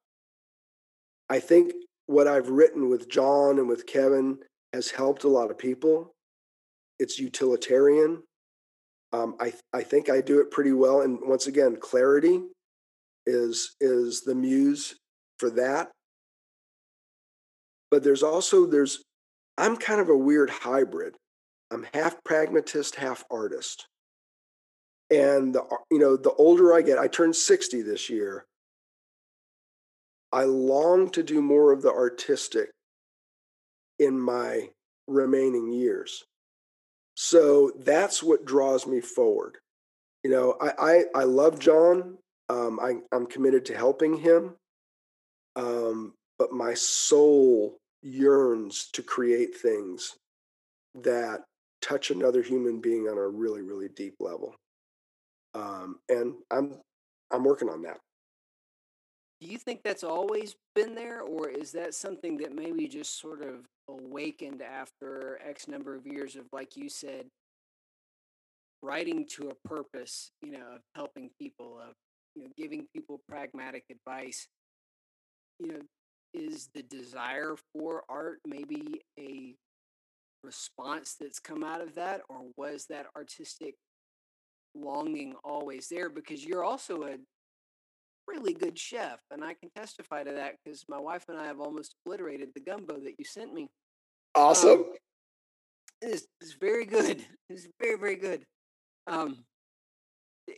I think what I've written with John and with Kevin has helped a lot of people. It's utilitarian. Um, I, I think I do it pretty well. And once again, clarity is is the muse for that but there's also there's i'm kind of a weird hybrid i'm half pragmatist half artist and the you know the older i get i turned 60 this year i long to do more of the artistic in my remaining years so that's what draws me forward you know i i, I love john um, I, I'm committed to helping him, um, but my soul yearns to create things that touch another human being on a really, really deep level. Um, and I'm I'm working on that. Do you think that's always been there, or is that something that maybe just sort of awakened after X number of years of, like you said, writing to a purpose, you know, of helping people, of you know, giving people pragmatic advice, you know, is the desire for art maybe a response that's come out of that, or was that artistic longing always there? Because you're also a really good chef, and I can testify to that because my wife and I have almost obliterated the gumbo that you sent me. Awesome. Um, it's, it's very good. It's very very good. Um,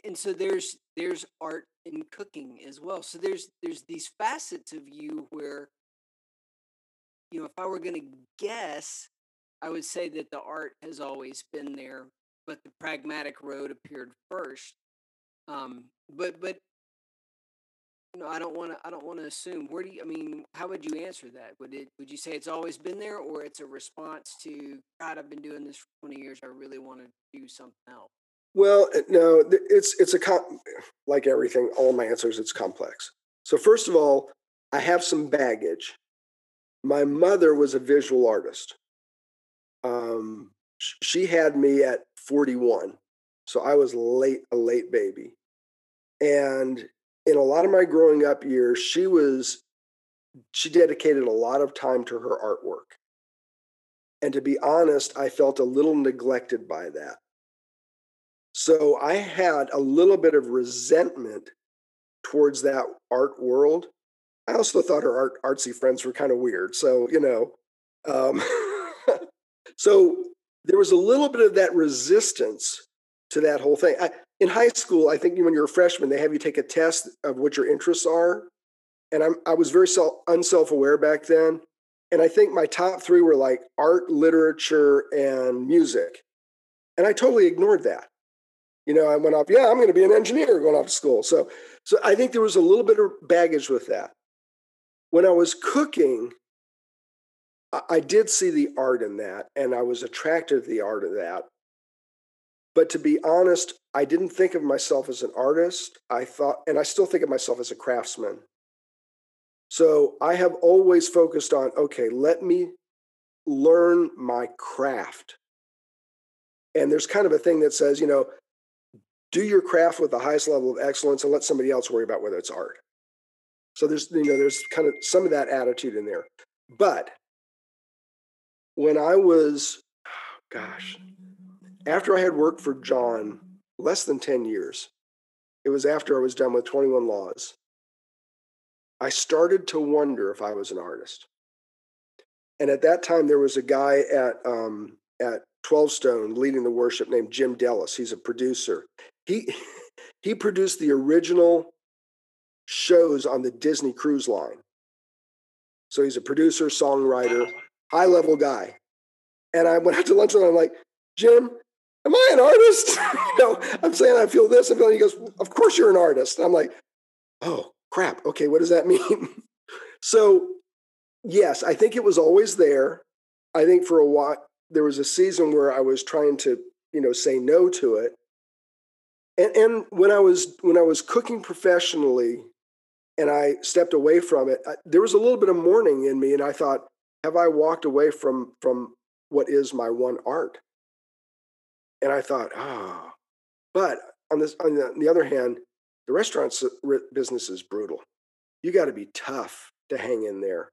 and so there's there's art in cooking as well so there's there's these facets of you where you know if i were going to guess i would say that the art has always been there but the pragmatic road appeared first um but but know i don't want to i don't want to assume where do you i mean how would you answer that would it would you say it's always been there or it's a response to god i've been doing this for 20 years i really want to do something else well, uh, no, it's it's a like everything. All my answers, it's complex. So first of all, I have some baggage. My mother was a visual artist. Um, she had me at 41, so I was late, a late baby, and in a lot of my growing up years, she was she dedicated a lot of time to her artwork. And to be honest, I felt a little neglected by that. So I had a little bit of resentment towards that art world. I also thought her art, artsy friends were kind of weird. So, you know, um, so there was a little bit of that resistance to that whole thing. I, in high school, I think when you're a freshman, they have you take a test of what your interests are. And I'm, I was very self, unself aware back then. And I think my top three were like art, literature, and music. And I totally ignored that. You know, I went off, yeah, I'm going to be an engineer going off to school. So, so I think there was a little bit of baggage with that. When I was cooking, I did see the art in that, and I was attracted to the art of that. But to be honest, I didn't think of myself as an artist. I thought, and I still think of myself as a craftsman. So I have always focused on okay, let me learn my craft. And there's kind of a thing that says, you know, do your craft with the highest level of excellence and let somebody else worry about whether it's art. So there's, you know, there's kind of some of that attitude in there. But when I was, gosh, after I had worked for John less than 10 years, it was after I was done with 21 Laws. I started to wonder if I was an artist. And at that time, there was a guy at um, at 12 Stone leading the worship named Jim Dellis. He's a producer. He he produced the original shows on the Disney Cruise Line. So he's a producer, songwriter, high level guy. And I went out to lunch and I'm like, Jim, am I an artist? you know, I'm saying I feel this. I'm feeling. He goes, of course you're an artist. And I'm like, oh, crap, okay, what does that mean? so, yes, I think it was always there. I think for a while, there was a season where I was trying to, you know, say no to it. And, and when I was when I was cooking professionally, and I stepped away from it, I, there was a little bit of mourning in me, and I thought, have I walked away from from what is my one art? And I thought, ah, oh. but on this on the, on the other hand, the restaurant business is brutal. You got to be tough to hang in there,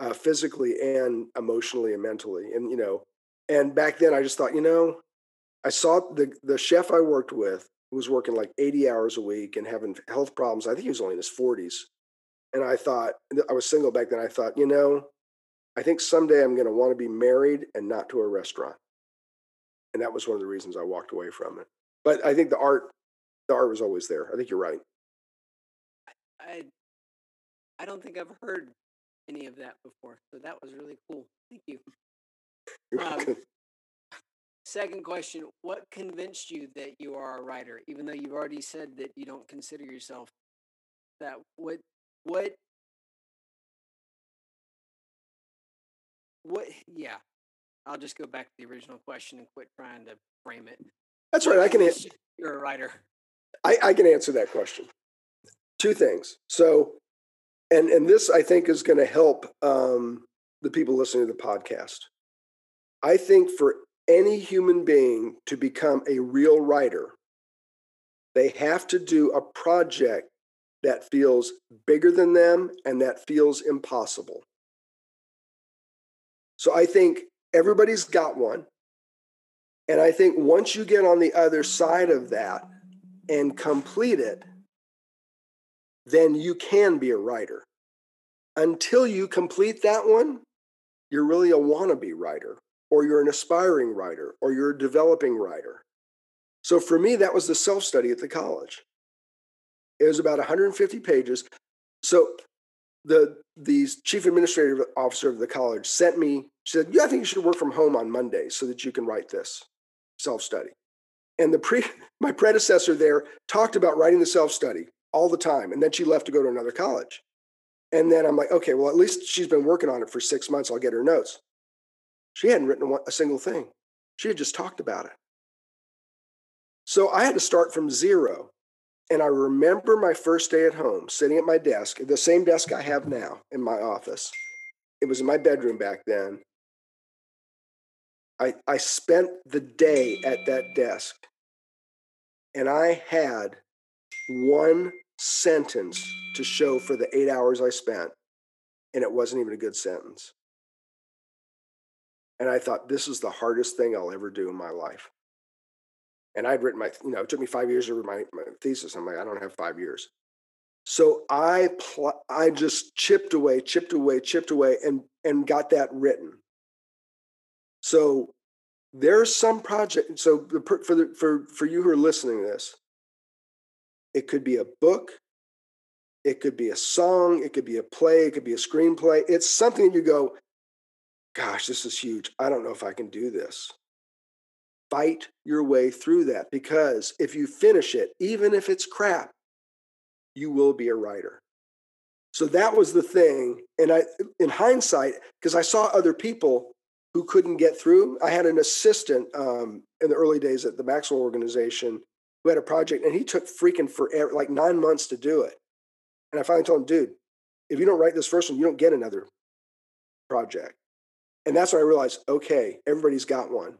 uh, physically and emotionally and mentally. And you know, and back then I just thought, you know, I saw the the chef I worked with was working like 80 hours a week and having health problems. I think he was only in his 40s. And I thought I was single back then. I thought, you know, I think someday I'm going to want to be married and not to a restaurant. And that was one of the reasons I walked away from it. But I think the art the art was always there. I think you're right. I I don't think I've heard any of that before, so that was really cool. Thank you. Um, second question: What convinced you that you are a writer, even though you've already said that you don't consider yourself that? What what what? Yeah, I'll just go back to the original question and quit trying to frame it. That's right. I can. Answer. You're a writer. I, I can answer that question. Two things. So, and and this I think is going to help um, the people listening to the podcast. I think for any human being to become a real writer, they have to do a project that feels bigger than them and that feels impossible. So I think everybody's got one. And I think once you get on the other side of that, and complete it, then you can be a writer. Until you complete that one, you're really a wannabe writer, or you're an aspiring writer, or you're a developing writer. So for me, that was the self study at the college. It was about 150 pages. So the the chief administrative officer of the college sent me. She said, "Yeah, I think you should work from home on Mondays so that you can write this self study." And the pre, my predecessor there talked about writing the self study all the time. And then she left to go to another college. And then I'm like, okay, well, at least she's been working on it for six months. I'll get her notes. She hadn't written a single thing, she had just talked about it. So I had to start from zero. And I remember my first day at home, sitting at my desk, the same desk I have now in my office. It was in my bedroom back then. I, I spent the day at that desk and I had one sentence to show for the eight hours I spent, and it wasn't even a good sentence. And I thought, this is the hardest thing I'll ever do in my life. And I'd written my, you know, it took me five years to write my, my thesis. I'm like, I don't have five years. So I pl- I just chipped away, chipped away, chipped away, and and got that written. So there's some project. So the, for the, for for you who are listening to this, it could be a book, it could be a song, it could be a play, it could be a screenplay. It's something you go, gosh, this is huge. I don't know if I can do this. Fight your way through that because if you finish it, even if it's crap, you will be a writer. So that was the thing. And I, in hindsight, because I saw other people who couldn't get through, I had an assistant um, in the early days at the Maxwell organization who had a project and he took freaking forever, like nine months to do it. And I finally told him, dude, if you don't write this first one, you don't get another project. And that's when I realized, okay, everybody's got one.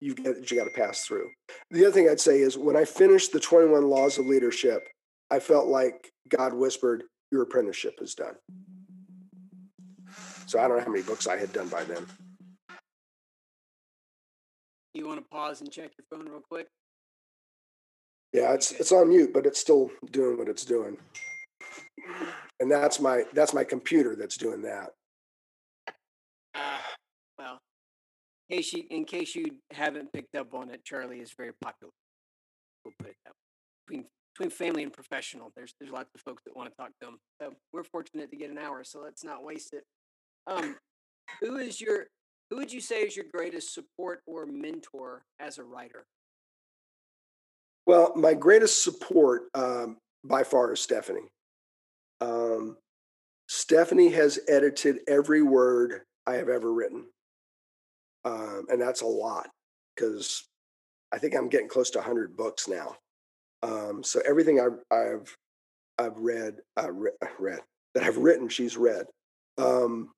You've got, you got to pass through. The other thing I'd say is when I finished the 21 Laws of Leadership, I felt like God whispered, Your apprenticeship is done. So I don't know how many books I had done by then. You want to pause and check your phone real quick? Yeah, it's it's on mute, but it's still doing what it's doing. And that's my that's my computer that's doing that. Uh, well, in case, you, in case you haven't picked up on it, Charlie is very popular. We'll put it that way. Between between family and professional. There's there's lots of folks that want to talk to them. So we're fortunate to get an hour, so let's not waste it. Um, who is your who would you say is your greatest support or mentor as a writer? Well, my greatest support um, by far is Stephanie. Um, Stephanie has edited every word I have ever written, um, and that's a lot because I think I'm getting close to 100 books now. Um, so everything I've I've I've read uh, re- read that I've written, she's read. Um,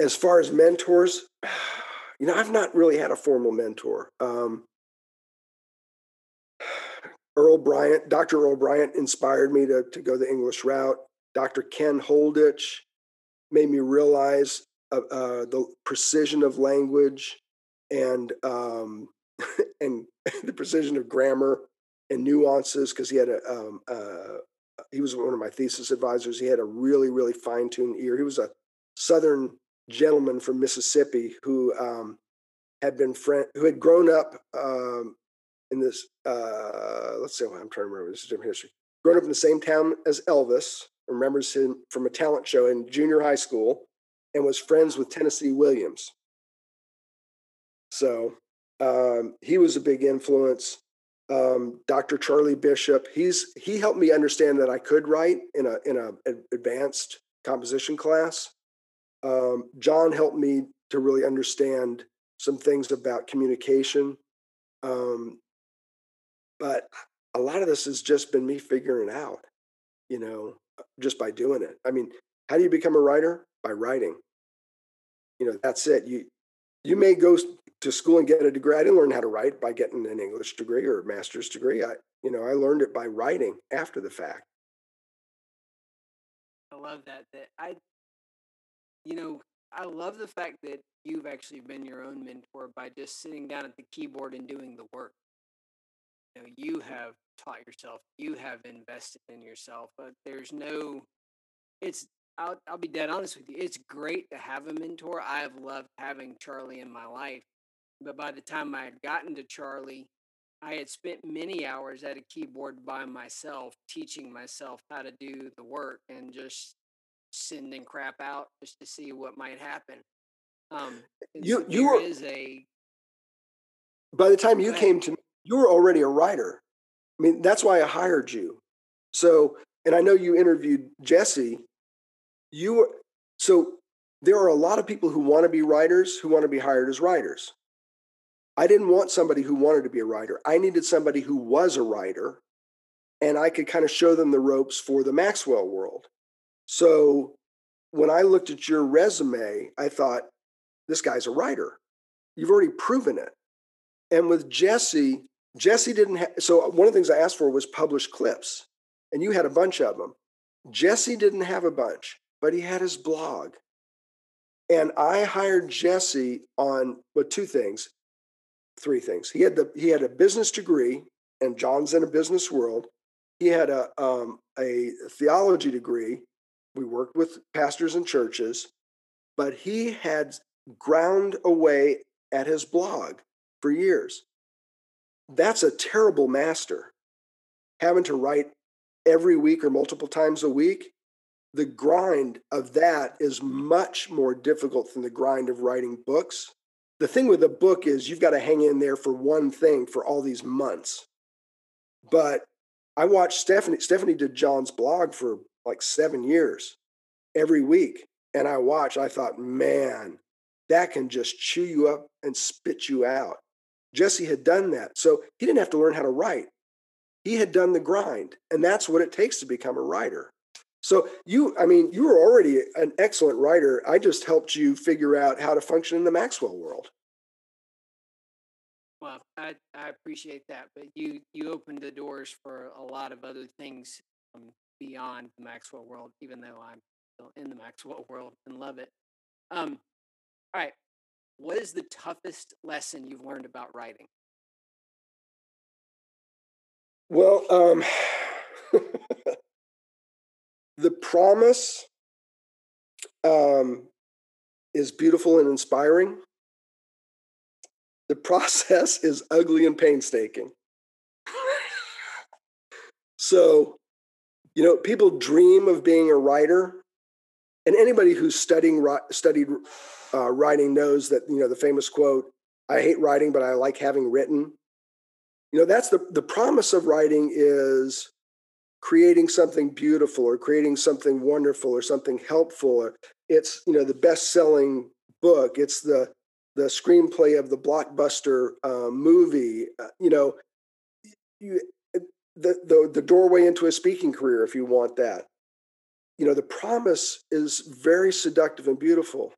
as far as mentors, you know, I've not really had a formal mentor. Um, Earl Bryant, Dr. Earl Bryant inspired me to, to go the English route. Dr. Ken Holditch made me realize uh, the precision of language and um, and the precision of grammar and nuances because he had a um, uh, he was one of my thesis advisors. He had a really really fine tuned ear. He was a Southern gentleman from Mississippi who um, had been friend who had grown up um, in this. Uh, let's see, I'm trying to remember this is different history. Grown up in the same town as Elvis, remembers him from a talent show in junior high school, and was friends with Tennessee Williams. So um, he was a big influence um, Dr. Charlie Bishop. He's he helped me understand that I could write in a in a advanced composition class. Um, John helped me to really understand some things about communication. Um, but a lot of this has just been me figuring it out, you know, just by doing it. I mean, how do you become a writer? By writing. You know, that's it. You you may go to school and get a degree. I didn't learn how to write by getting an English degree or a master's degree. I, you know, I learned it by writing after the fact. I love that. That I, you know, I love the fact that you've actually been your own mentor by just sitting down at the keyboard and doing the work. You know, you mm-hmm. have taught yourself. You have invested in yourself. But there's no. It's I'll, I'll be dead honest with you. It's great to have a mentor. I have loved having Charlie in my life. But by the time I had gotten to Charlie, I had spent many hours at a keyboard by myself, teaching myself how to do the work and just sending crap out just to see what might happen. Um, you so you were is a. By the time you came to me, you were already a writer. I mean, that's why I hired you. So, and I know you interviewed Jesse you so there are a lot of people who want to be writers who want to be hired as writers. I didn't want somebody who wanted to be a writer. I needed somebody who was a writer and I could kind of show them the ropes for the Maxwell world. So when I looked at your resume, I thought, this guy's a writer. You've already proven it. And with Jesse, Jesse didn't have, so uh, one of the things I asked for was published clips. and you had a bunch of them. Jesse didn't have a bunch, but he had his blog. And I hired Jesse on well, two things, three things. He had the he had a business degree, and John's in a business world. He had a um, a theology degree. We worked with pastors and churches, but he had ground away at his blog for years. That's a terrible master. Having to write every week or multiple times a week, the grind of that is mm. much more difficult than the grind of writing books. The thing with a book is you've got to hang in there for one thing for all these months. But I watched Stephanie. Stephanie did John's blog for like seven years every week. And I watched, I thought, man, that can just chew you up and spit you out. Jesse had done that. So he didn't have to learn how to write. He had done the grind. And that's what it takes to become a writer. So you, I mean, you were already an excellent writer. I just helped you figure out how to function in the Maxwell world. Well, I, I appreciate that, but you you opened the doors for a lot of other things um, beyond the Maxwell world. Even though I'm still in the Maxwell world and love it. Um, all right, what is the toughest lesson you've learned about writing? Well, um, the promise um, is beautiful and inspiring. The process is ugly and painstaking. so, you know, people dream of being a writer, and anybody who's studying studied uh, writing knows that you know the famous quote, "I hate writing, but I like having written." You know, that's the the promise of writing is creating something beautiful or creating something wonderful or something helpful. It's you know the best selling book. It's the the screenplay of the blockbuster uh, movie. Uh, you know, you the, the the doorway into a speaking career if you want that. You know, the promise is very seductive and beautiful.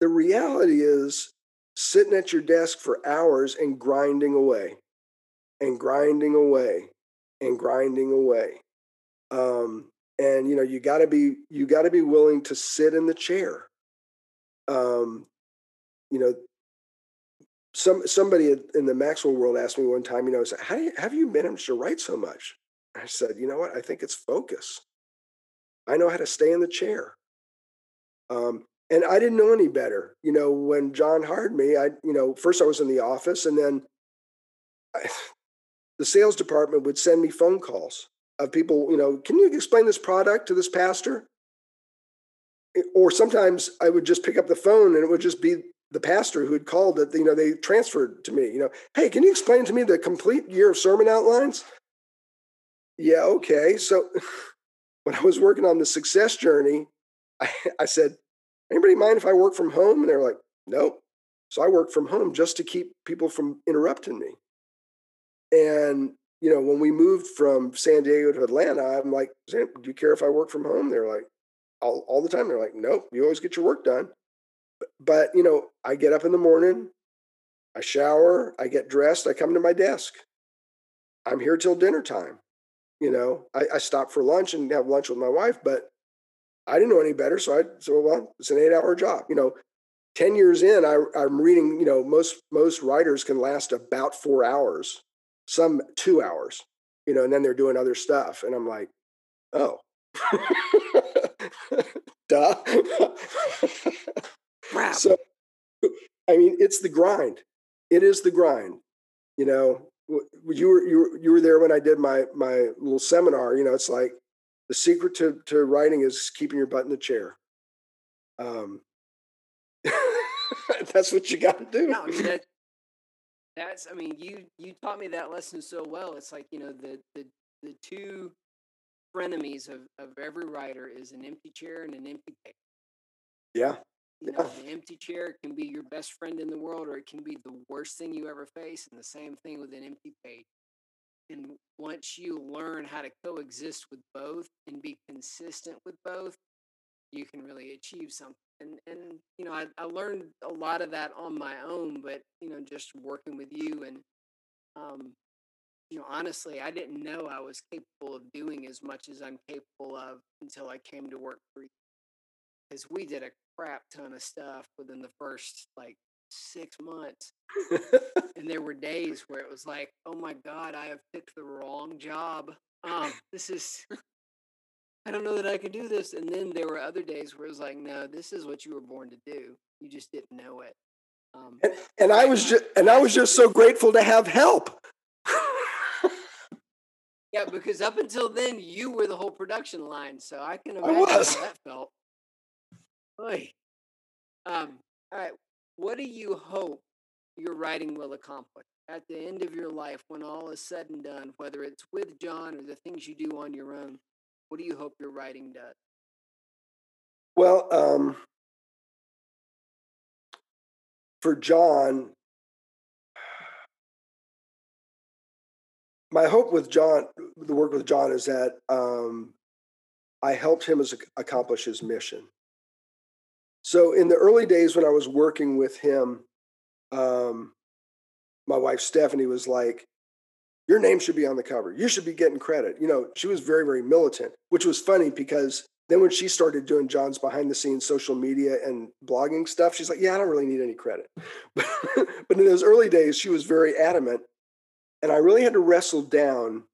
The reality is sitting at your desk for hours and grinding away and grinding away and grinding away. Um, and you know, you got to be you got to be willing to sit in the chair. Um, you know, some somebody in the Maxwell world asked me one time, you know, I said, "How do you, have you managed to write so much?" I said, "You know what? I think it's focus. I know how to stay in the chair." Um, and I didn't know any better. You know, when John hired me, I, you know, first I was in the office, and then the sales department would send me phone calls of people, you know, can you explain this product to this pastor? Or sometimes I would just pick up the phone and it would just be the pastor who had called that, you know, they transferred to me, you know, hey, can you explain to me the complete year of sermon outlines? Yeah, okay. So when I was working on the success journey, I, I said, anybody mind if I work from home? And they're like, nope. So I work from home just to keep people from interrupting me. And you know, when we moved from San Diego to Atlanta, I'm like, do you care if I work from home? They're like, all, all the time. They're like, nope, you always get your work done. But, but, you know, I get up in the morning, I shower, I get dressed, I come to my desk. I'm here till dinner time. You know, I, I stop for lunch and have lunch with my wife, but I didn't know any better. So I, so well, it's an eight hour job. You know, 10 years in, I, I'm reading, you know, most, most writers can last about four hours some two hours, you know, and then they're doing other stuff. And I'm like, oh, duh. so, I mean, it's the grind. It is the grind. You know, you were you were you were there when I did my my little seminar. You know, it's like the secret to to writing is keeping your butt in the chair. Um, that's what you got to do. No, that's I mean, you you taught me that lesson so well. It's like, you know, the the the two frenemies of, of every writer is an empty chair and an empty page. Yeah. You know, an empty chair can be your best friend in the world or it can be the worst thing you ever face. And the same thing with an empty page. And once you learn how to coexist with both and be consistent with both, you can really achieve something and and you know I, I learned a lot of that on my own but you know just working with you and um you know, honestly, I didn't know I was capable of doing as much as I'm capable of until I came to work for you. Because we did a crap ton of stuff within the first like six months. and there were days where it was like, oh my God, I have picked the wrong job. Um, this is, I don't know that I could do this. And then there were other days where it was like, no, this is what you were born to do. You just didn't know it. Um, and, and I was just, and I was just so grateful to have help. yeah, because up until then, you were the whole production line, so I can imagine I how that felt. Oy. Um, all right, what do you hope your writing will accomplish at the end of your life when all is said and done, whether it's with John or the things you do on your own? What do you hope your writing does? Well, um, for John, my hope with John, the work with John, is that um, I helped him as accomplish his mission. So in the early days when I was working with him, um, my wife Stephanie was like, "Your name should be on the cover. You should be getting credit." You know, she was very, very militant, which was funny because then when she started doing John's behind the scenes social media and blogging stuff, she's like, "Yeah, I don't really need any credit." but in those early days, she was very adamant, and I really had to wrestle down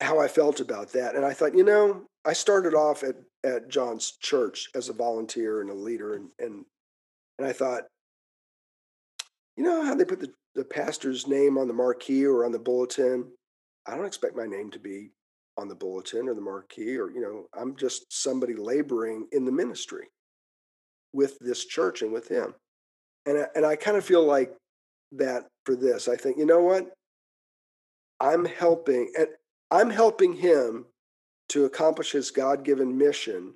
how I felt about that. And I thought, you know, I started off at at John's church as a volunteer and a leader, and and and I thought, you know how they put the, the pastor's name on the marquee or on the bulletin? I don't expect my name to be on the bulletin or the marquee, or you know, I'm just somebody laboring in the ministry with this church and with him. And I, and I kind of feel like that for this. I think, you know what? I'm helping and I'm helping him to accomplish his God given mission.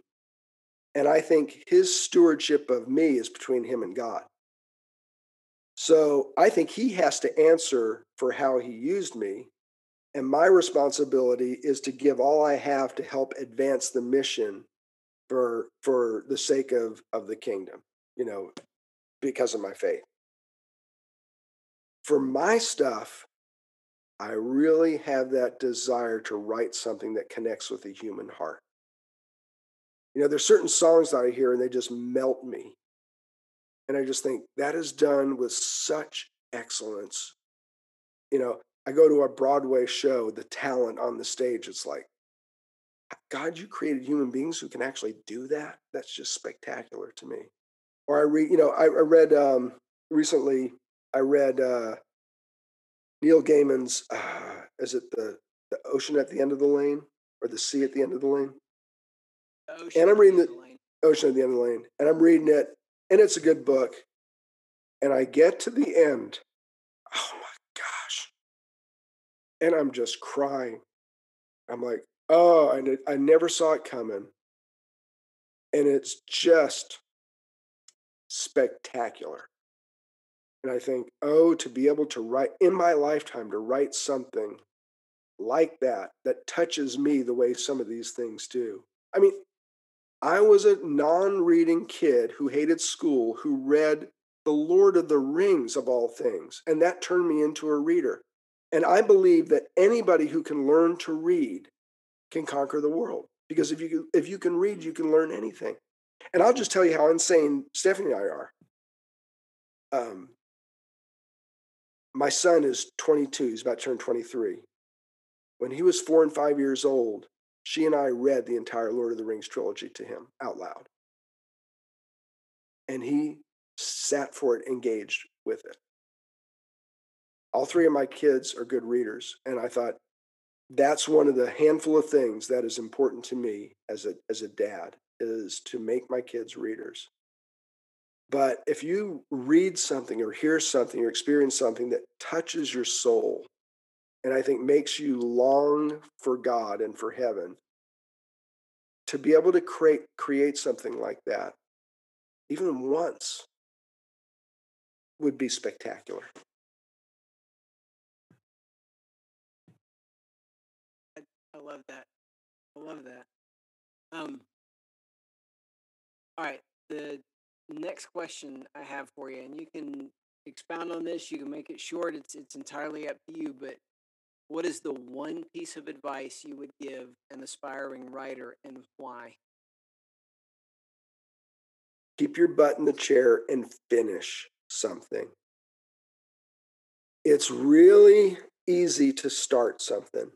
And I think his stewardship of me is between him and God. So I think he has to answer for how he used me. And my responsibility is to give all I have to help advance the mission for, for the sake of, of the kingdom, you know, because of my faith. For my stuff, I really have that desire to write something that connects with the human heart. You know, there's certain songs that I hear and they just melt me. And I just think that is done with such excellence. You know, I go to a Broadway show, the talent on the stage, it's like, God, you created human beings who can actually do that. That's just spectacular to me. Or I read, you know, I, I read um, recently, I read uh, Neil Gaiman's, uh, is it the, the ocean at the end of the lane or the sea at the end of the lane? Ocean and I'm reading the, the ocean at the end of the lane, and I'm reading it, and it's a good book. And I get to the end, oh my gosh, and I'm just crying. I'm like, oh, I, I never saw it coming, and it's just spectacular. And I think, oh, to be able to write in my lifetime, to write something like that, that touches me the way some of these things do. I mean, I was a non reading kid who hated school, who read The Lord of the Rings of all things, and that turned me into a reader. And I believe that anybody who can learn to read can conquer the world. Because if you, if you can read, you can learn anything. And I'll just tell you how insane Stephanie and I are. Um, my son is 22, he's about to turn 23. When he was four and five years old, she and I read the entire Lord of the Rings trilogy to him out loud. And he sat for it, engaged with it. All three of my kids are good readers. And I thought, that's one of the handful of things that is important to me as a, as a dad is to make my kids readers. But if you read something or hear something or experience something that touches your soul, and I think makes you long for God and for heaven, to be able to create create something like that, even once, would be spectacular. I, I love that. I love that. Um. All right. The next question I have for you, and you can expound on this. You can make it short. It's it's entirely up to you. But what is the one piece of advice you would give an aspiring writer, and why? Keep your butt in the chair and finish something. It's really easy to start something.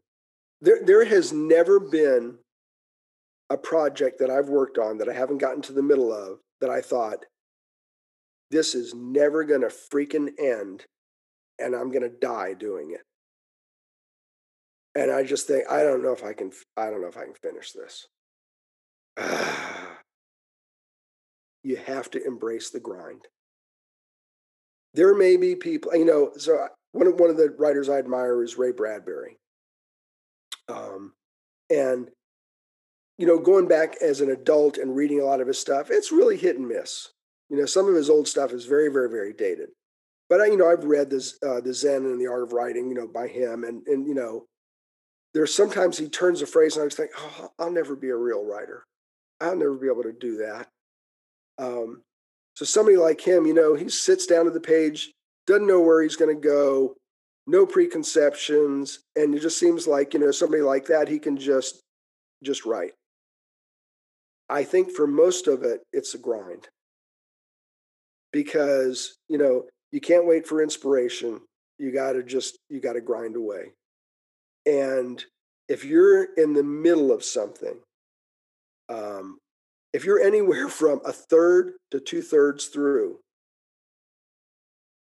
There, there has never been a project that I've worked on that I haven't gotten to the middle of that I thought, this is never going to freaking end and I'm going to die doing it. And I just think, I don't know if I can, I don't know if I can finish this. you have to embrace the grind. There may be people, you know, so one of, one of the writers I admire is Ray Bradbury. Um, and you know, going back as an adult and reading a lot of his stuff, it's really hit and miss. You know, some of his old stuff is very, very, very dated. But I, you know, I've read this, uh, the Zen and the Art of Writing, you know, by him, and and you know, there's sometimes he turns a phrase, and I just think, oh, I'll never be a real writer. I'll never be able to do that. Um, so somebody like him, you know, he sits down to the page, doesn't know where he's going to go, no preconceptions, and it just seems like you know somebody like that he can just just write. I think for most of it, it's a grind because, you know, you can't wait for inspiration. You got to just, you got to grind away. And if you're in the middle of something, um, if you're anywhere from a third to two thirds through,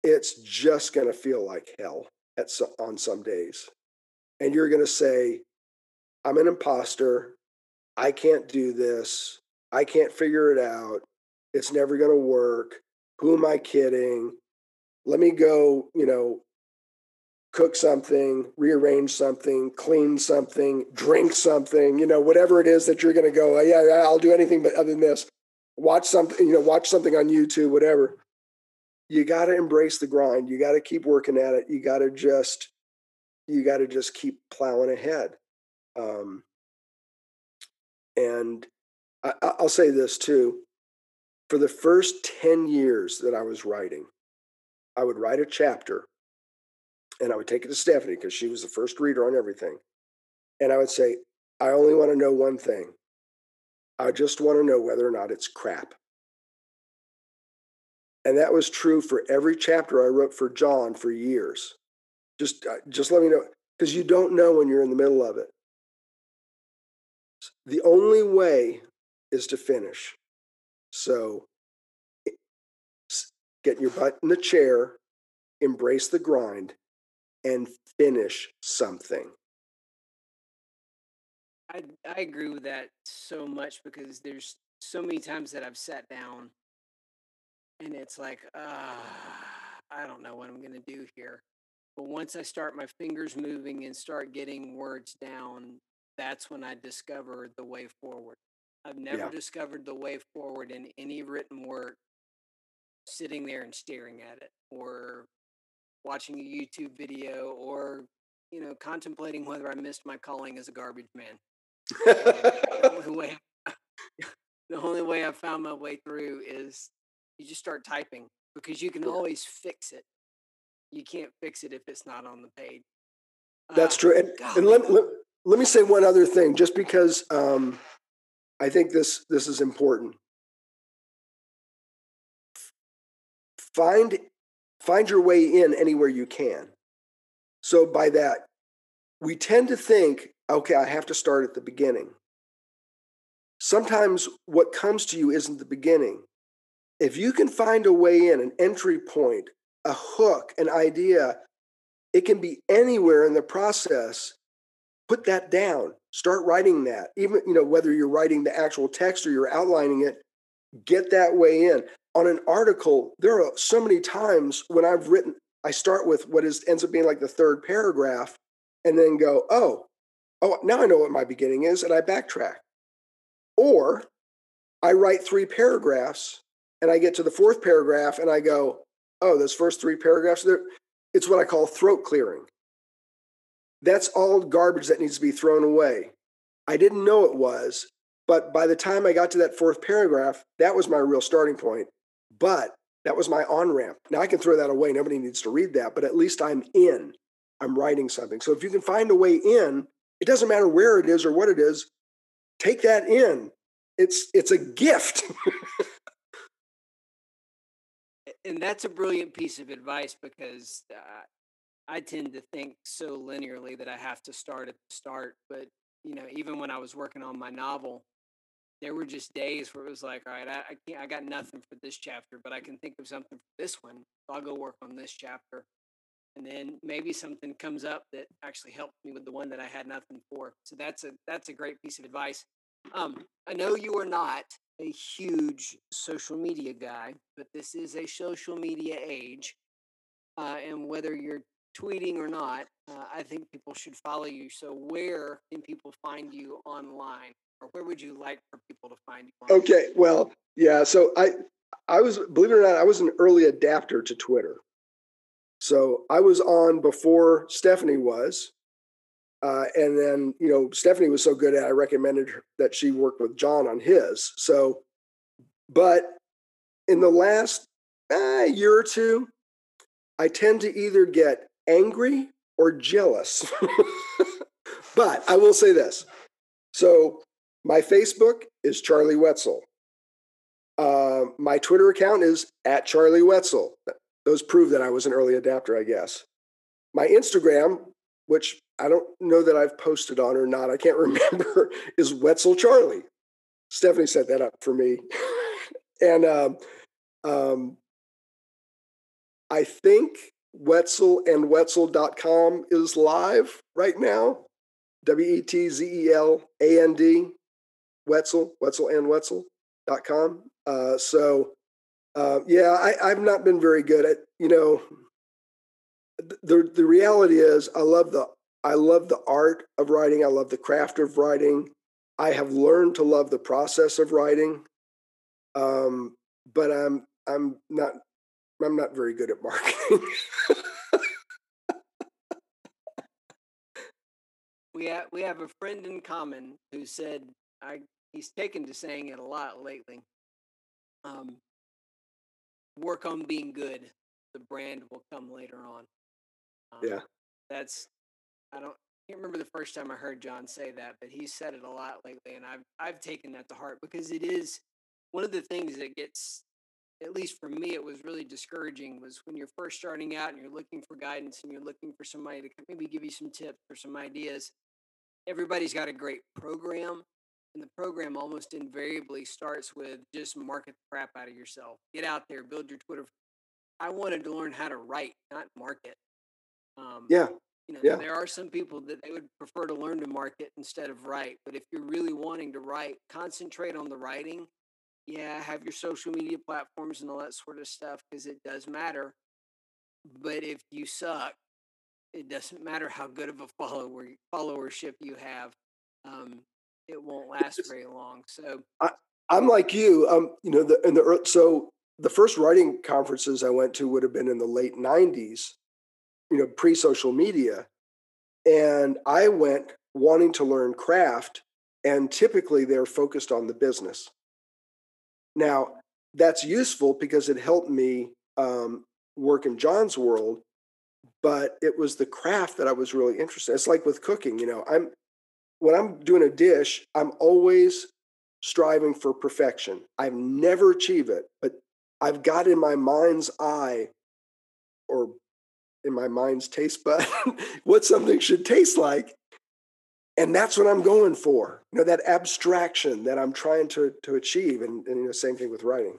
it's just going to feel like hell at on some days. And you're going to say, I'm an imposter. I can't do this. I can't figure it out. It's never going to work. Who am I kidding? Let me go, you know, cook something, rearrange something, clean something, drink something, you know, whatever it is that you're going to go, yeah, yeah, I'll do anything but other than this. Watch something, you know, watch something on YouTube, whatever. You got to embrace the grind. You got to keep working at it. You got to just, you got to just keep plowing ahead. Um, and I, I'll say this too. For the first 10 years that I was writing, I would write a chapter and I would take it to Stephanie because she was the first reader on everything. And I would say, I only want to know one thing. I just want to know whether or not it's crap. And that was true for every chapter I wrote for John for years. Just, uh, just let me know because you don't know when you're in the middle of it. The only way is to finish. So get your butt in the chair, embrace the grind, and finish something. I, I agree with that so much because there's so many times that I've sat down and it's like, uh, I don't know what I'm going to do here. But once I start my fingers moving and start getting words down, that's when I discover the way forward. I've never yeah. discovered the way forward in any written work sitting there and staring at it or watching a YouTube video or, you know, contemplating whether I missed my calling as a garbage man. the, only way, the only way I found my way through is you just start typing because you can always fix it. You can't fix it if it's not on the page. That's uh, true. And, and let, let, let, me say one other thing, just because um, I think this this is important. Find find your way in anywhere you can. So by that, we tend to think, okay, I have to start at the beginning. Sometimes what comes to you isn't the beginning. If you can find a way in, an entry point, a hook, an idea, it can be anywhere in the process. Put that down start writing that even you know whether you're writing the actual text or you're outlining it get that way in on an article there are so many times when i've written i start with what is ends up being like the third paragraph and then go oh oh now i know what my beginning is and i backtrack or i write three paragraphs and i get to the fourth paragraph and i go oh those first three paragraphs it's what i call throat clearing that's all garbage that needs to be thrown away. I didn't know it was, but by the time I got to that fourth paragraph, that was my real starting point. But That was my on ramp. Now I can throw that away. Nobody needs to read that, but at least I'm in. I'm writing something. So if you can find a way in, it doesn't matter where it is or what it is, take that in. It's it's a gift. and that's a brilliant piece of advice because uh, I tend to think so linearly that I have to start at the start. But you know, even when I was working on my novel, there were just days where it was like, all right, I, I can't, I got nothing for this chapter, but I can think of something for this one. So I'll go work on this chapter, and then maybe something comes up that actually helps me with the one that I had nothing for. So that's a that's a great piece of advice. Um, I know you are not a huge social media guy, but this is a social media age. Uh, and whether you're tweeting or not, uh, I think people should follow you. So, where can people find you online, or where would you like for people to find you? Okay, well, yeah. So I, I was believe it or not, I was an early adapter to Twitter. So I was on before Stephanie was, uh, and then you know Stephanie was so good at. It, I recommended her, that she work with John on his. So, but in the last uh, year or two, I tend to either get angry or jealous. but I will say this. So my Facebook is Charlie Wetzel. Uh, my Twitter account is at Charlie Wetzel. Those prove that I was an early adapter, I guess. My Instagram, which I don't know that I've posted on or not, I can't remember, is Wetzel Charlie. Stephanie set that up for me. and um, um, I think Wetzel and Wetzel.com is live right now. W E T Z E L A N D, Wetzel, Wetzel and Wetzel.com. Uh, so, uh, yeah, I, I've not been very good at, you know, the, the reality is I love the I love the art of writing. I love the craft of writing. I have learned to love the process of writing. Um, but I'm I'm not I'm not very good at marketing. we have we have a friend in common who said I he's taken to saying it a lot lately. Um, work on being good. The brand will come later on. Um, yeah, that's I don't I can't remember the first time I heard John say that, but he said it a lot lately, and I've I've taken that to heart because it is one of the things that gets at least for me, it was really discouraging was when you're first starting out and you're looking for guidance and you're looking for somebody to maybe give you some tips or some ideas. Everybody's got a great program, and the program almost invariably starts with just market the crap out of yourself. Get out there, build your Twitter. I wanted to learn how to write, not market. Um, yeah. You know, yeah. there are some people that they would prefer to learn to market instead of write. But if you're really wanting to write, concentrate on the writing yeah, have your social media platforms and all that sort of stuff because it does matter. But if you suck, it doesn't matter how good of a follower followership you have. Um, it won't last very long. So I, I'm like you. Um, you know, the in the so the first writing conferences I went to would have been in the late '90s. You know, pre social media, and I went wanting to learn craft, and typically they're focused on the business. Now, that's useful because it helped me um, work in John's world, but it was the craft that I was really interested. In. It's like with cooking, you know, I'm when I'm doing a dish, I'm always striving for perfection. I've never achieved it, but I've got in my mind's eye or in my mind's taste bud what something should taste like and that's what i'm going for you know that abstraction that i'm trying to to achieve and, and you know same thing with writing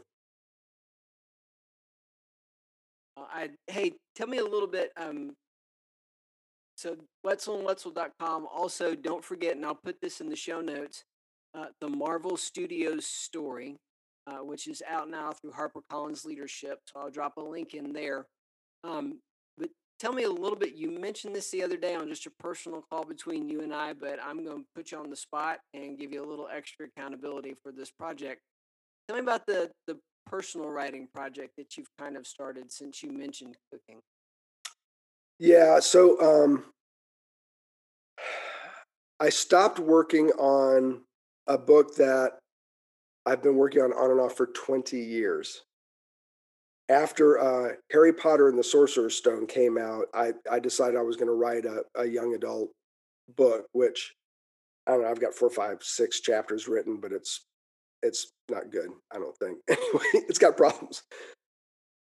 uh, I, hey tell me a little bit um so wetzel and wetzel.com also don't forget and i'll put this in the show notes uh, the marvel studios story uh, which is out now through harpercollins leadership so i'll drop a link in there um, but tell me a little bit. You mentioned this the other day on just a personal call between you and I, but I'm going to put you on the spot and give you a little extra accountability for this project. Tell me about the the personal writing project that you've kind of started since you mentioned cooking. Yeah, so um, I stopped working on a book that I've been working on on and off for 20 years. after uh, Harry Potter and the Sorcerer's Stone came out, I, I decided I was going to write a, a young adult book, which I don't know. I've got four, five, six chapters written, but it's it's not good. I don't think. Anyway, it's got problems.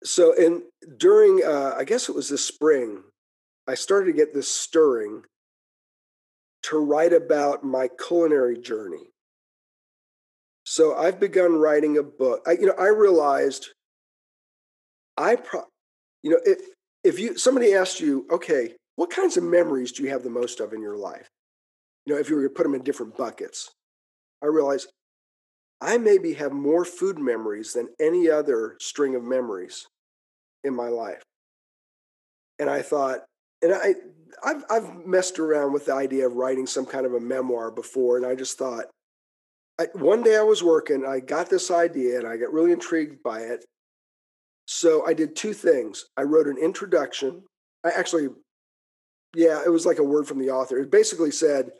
So, and during, uh, I guess it was this spring, I started to get this stirring to write about my culinary journey. So I've begun writing a book. I, you know, I realized I, pro, you know, if if you somebody asked you, okay, what kinds of memories do you have the most of in your life? You know, if you were to put them in different buckets, I realized I maybe have more food memories than any other string of memories in my life. And I thought, and I, I've, I've messed around with the idea of writing some kind of a memoir before, and I just thought, I, one day I was working, I got this idea, and I got really intrigued by it. So I did two things. I wrote an introduction. I actually, yeah, it was like a word from the author. It basically said,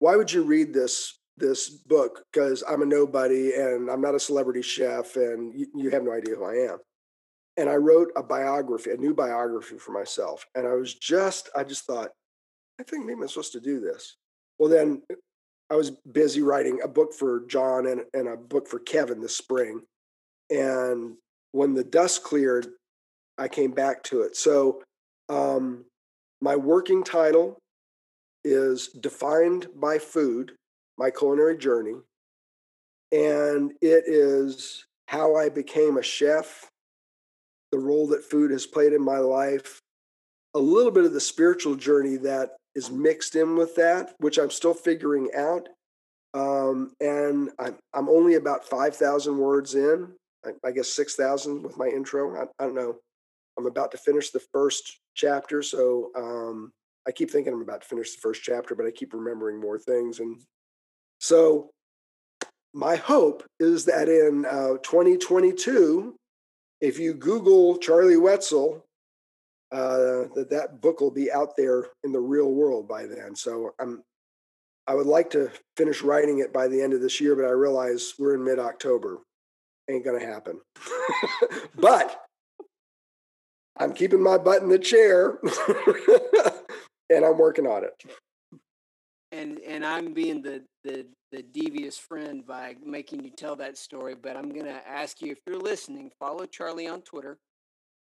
"Why would you read this this book? Because I'm a nobody, and I'm not a celebrity chef, and you, you have no idea who I am." and I wrote a biography, a new biography for myself. And I was just, I just thought, I think maybe I'm supposed to do this. Well, then I was busy writing a book for John and, and a book for Kevin this spring. And when the dust cleared, I came back to it. So um, my working title is Defined by Food, My Culinary Journey. And it is how I became a chef the role that food has played in my life, a little bit of the spiritual journey that is mixed in with that, which I'm still figuring out. Um, and I'm, I'm only about 5,000 words in, I, I guess 6,000 with my intro. I, I, don't know. I'm about to finish the first chapter. So um, I keep thinking I'm about to finish the first chapter, but I keep remembering more things. And so my hope is that in uh, 2022, if you Google Charlie Wetzel, uh, that that book will be out there in the real world by then. So I'm, I would like to finish writing it by the end of this year, but I realize we're in mid October, ain't gonna happen. but I'm keeping my butt in the chair, and I'm working on it and and I'm being the the the devious friend by making you tell that story. But I'm gonna ask you if you're listening, follow Charlie on Twitter,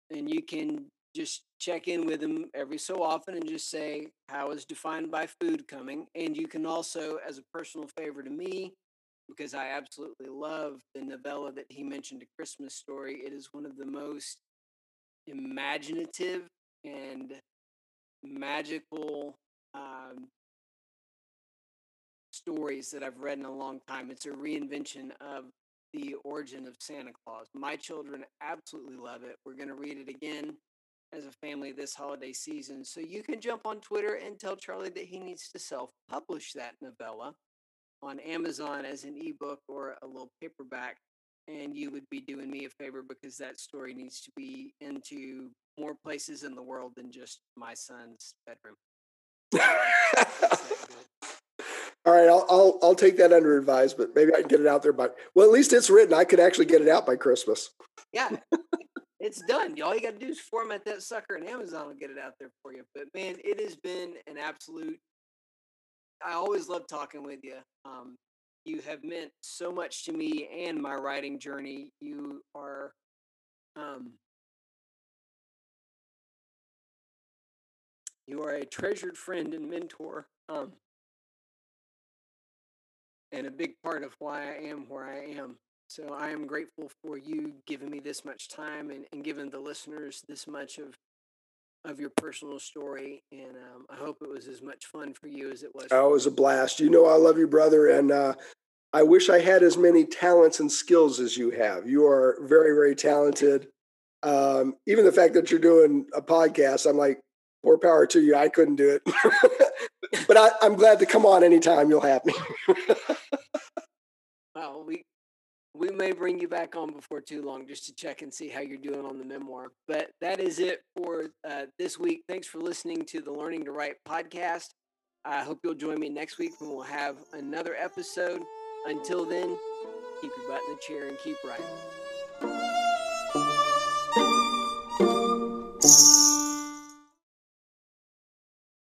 and you can just check in with him every so often and just say how is defined by food coming. And you can also, as a personal favor to me, because I absolutely love the novella that he mentioned, a Christmas story. It is one of the most imaginative and magical um, stories that I've read in a long time. It's a reinvention of the origin of Santa Claus. My children absolutely love it. We're going to read it again as a family this holiday season. So you can jump on Twitter and tell Charlie that he needs to self publish that novella on Amazon as an ebook or a little paperback. And you would be doing me a favor because that story needs to be into more places in the world than just my son's bedroom. Right, I'll, I'll I'll take that under advisement. Maybe I can get it out there by well, at least it's written. I could actually get it out by Christmas. Yeah, it's done. All you got to do is format that sucker, and Amazon will get it out there for you. But man, it has been an absolute. I always love talking with you. Um, you have meant so much to me and my writing journey. You are, um, you are a treasured friend and mentor. Um, and a big part of why I am where I am. So I am grateful for you giving me this much time and, and giving the listeners this much of of your personal story. And um, I hope it was as much fun for you as it was. Oh, it was a blast. You know, I love you, brother. And uh, I wish I had as many talents and skills as you have. You are very, very talented. Um, even the fact that you're doing a podcast, I'm like, more power to you. I couldn't do it. but I, am glad to come on anytime you'll have me. well, we we may bring you back on before too long just to check and see how you're doing on the memoir. But that is it for uh, this week. Thanks for listening to the Learning to Write podcast. I hope you'll join me next week when we'll have another episode. Until then, keep your butt in the chair and keep writing.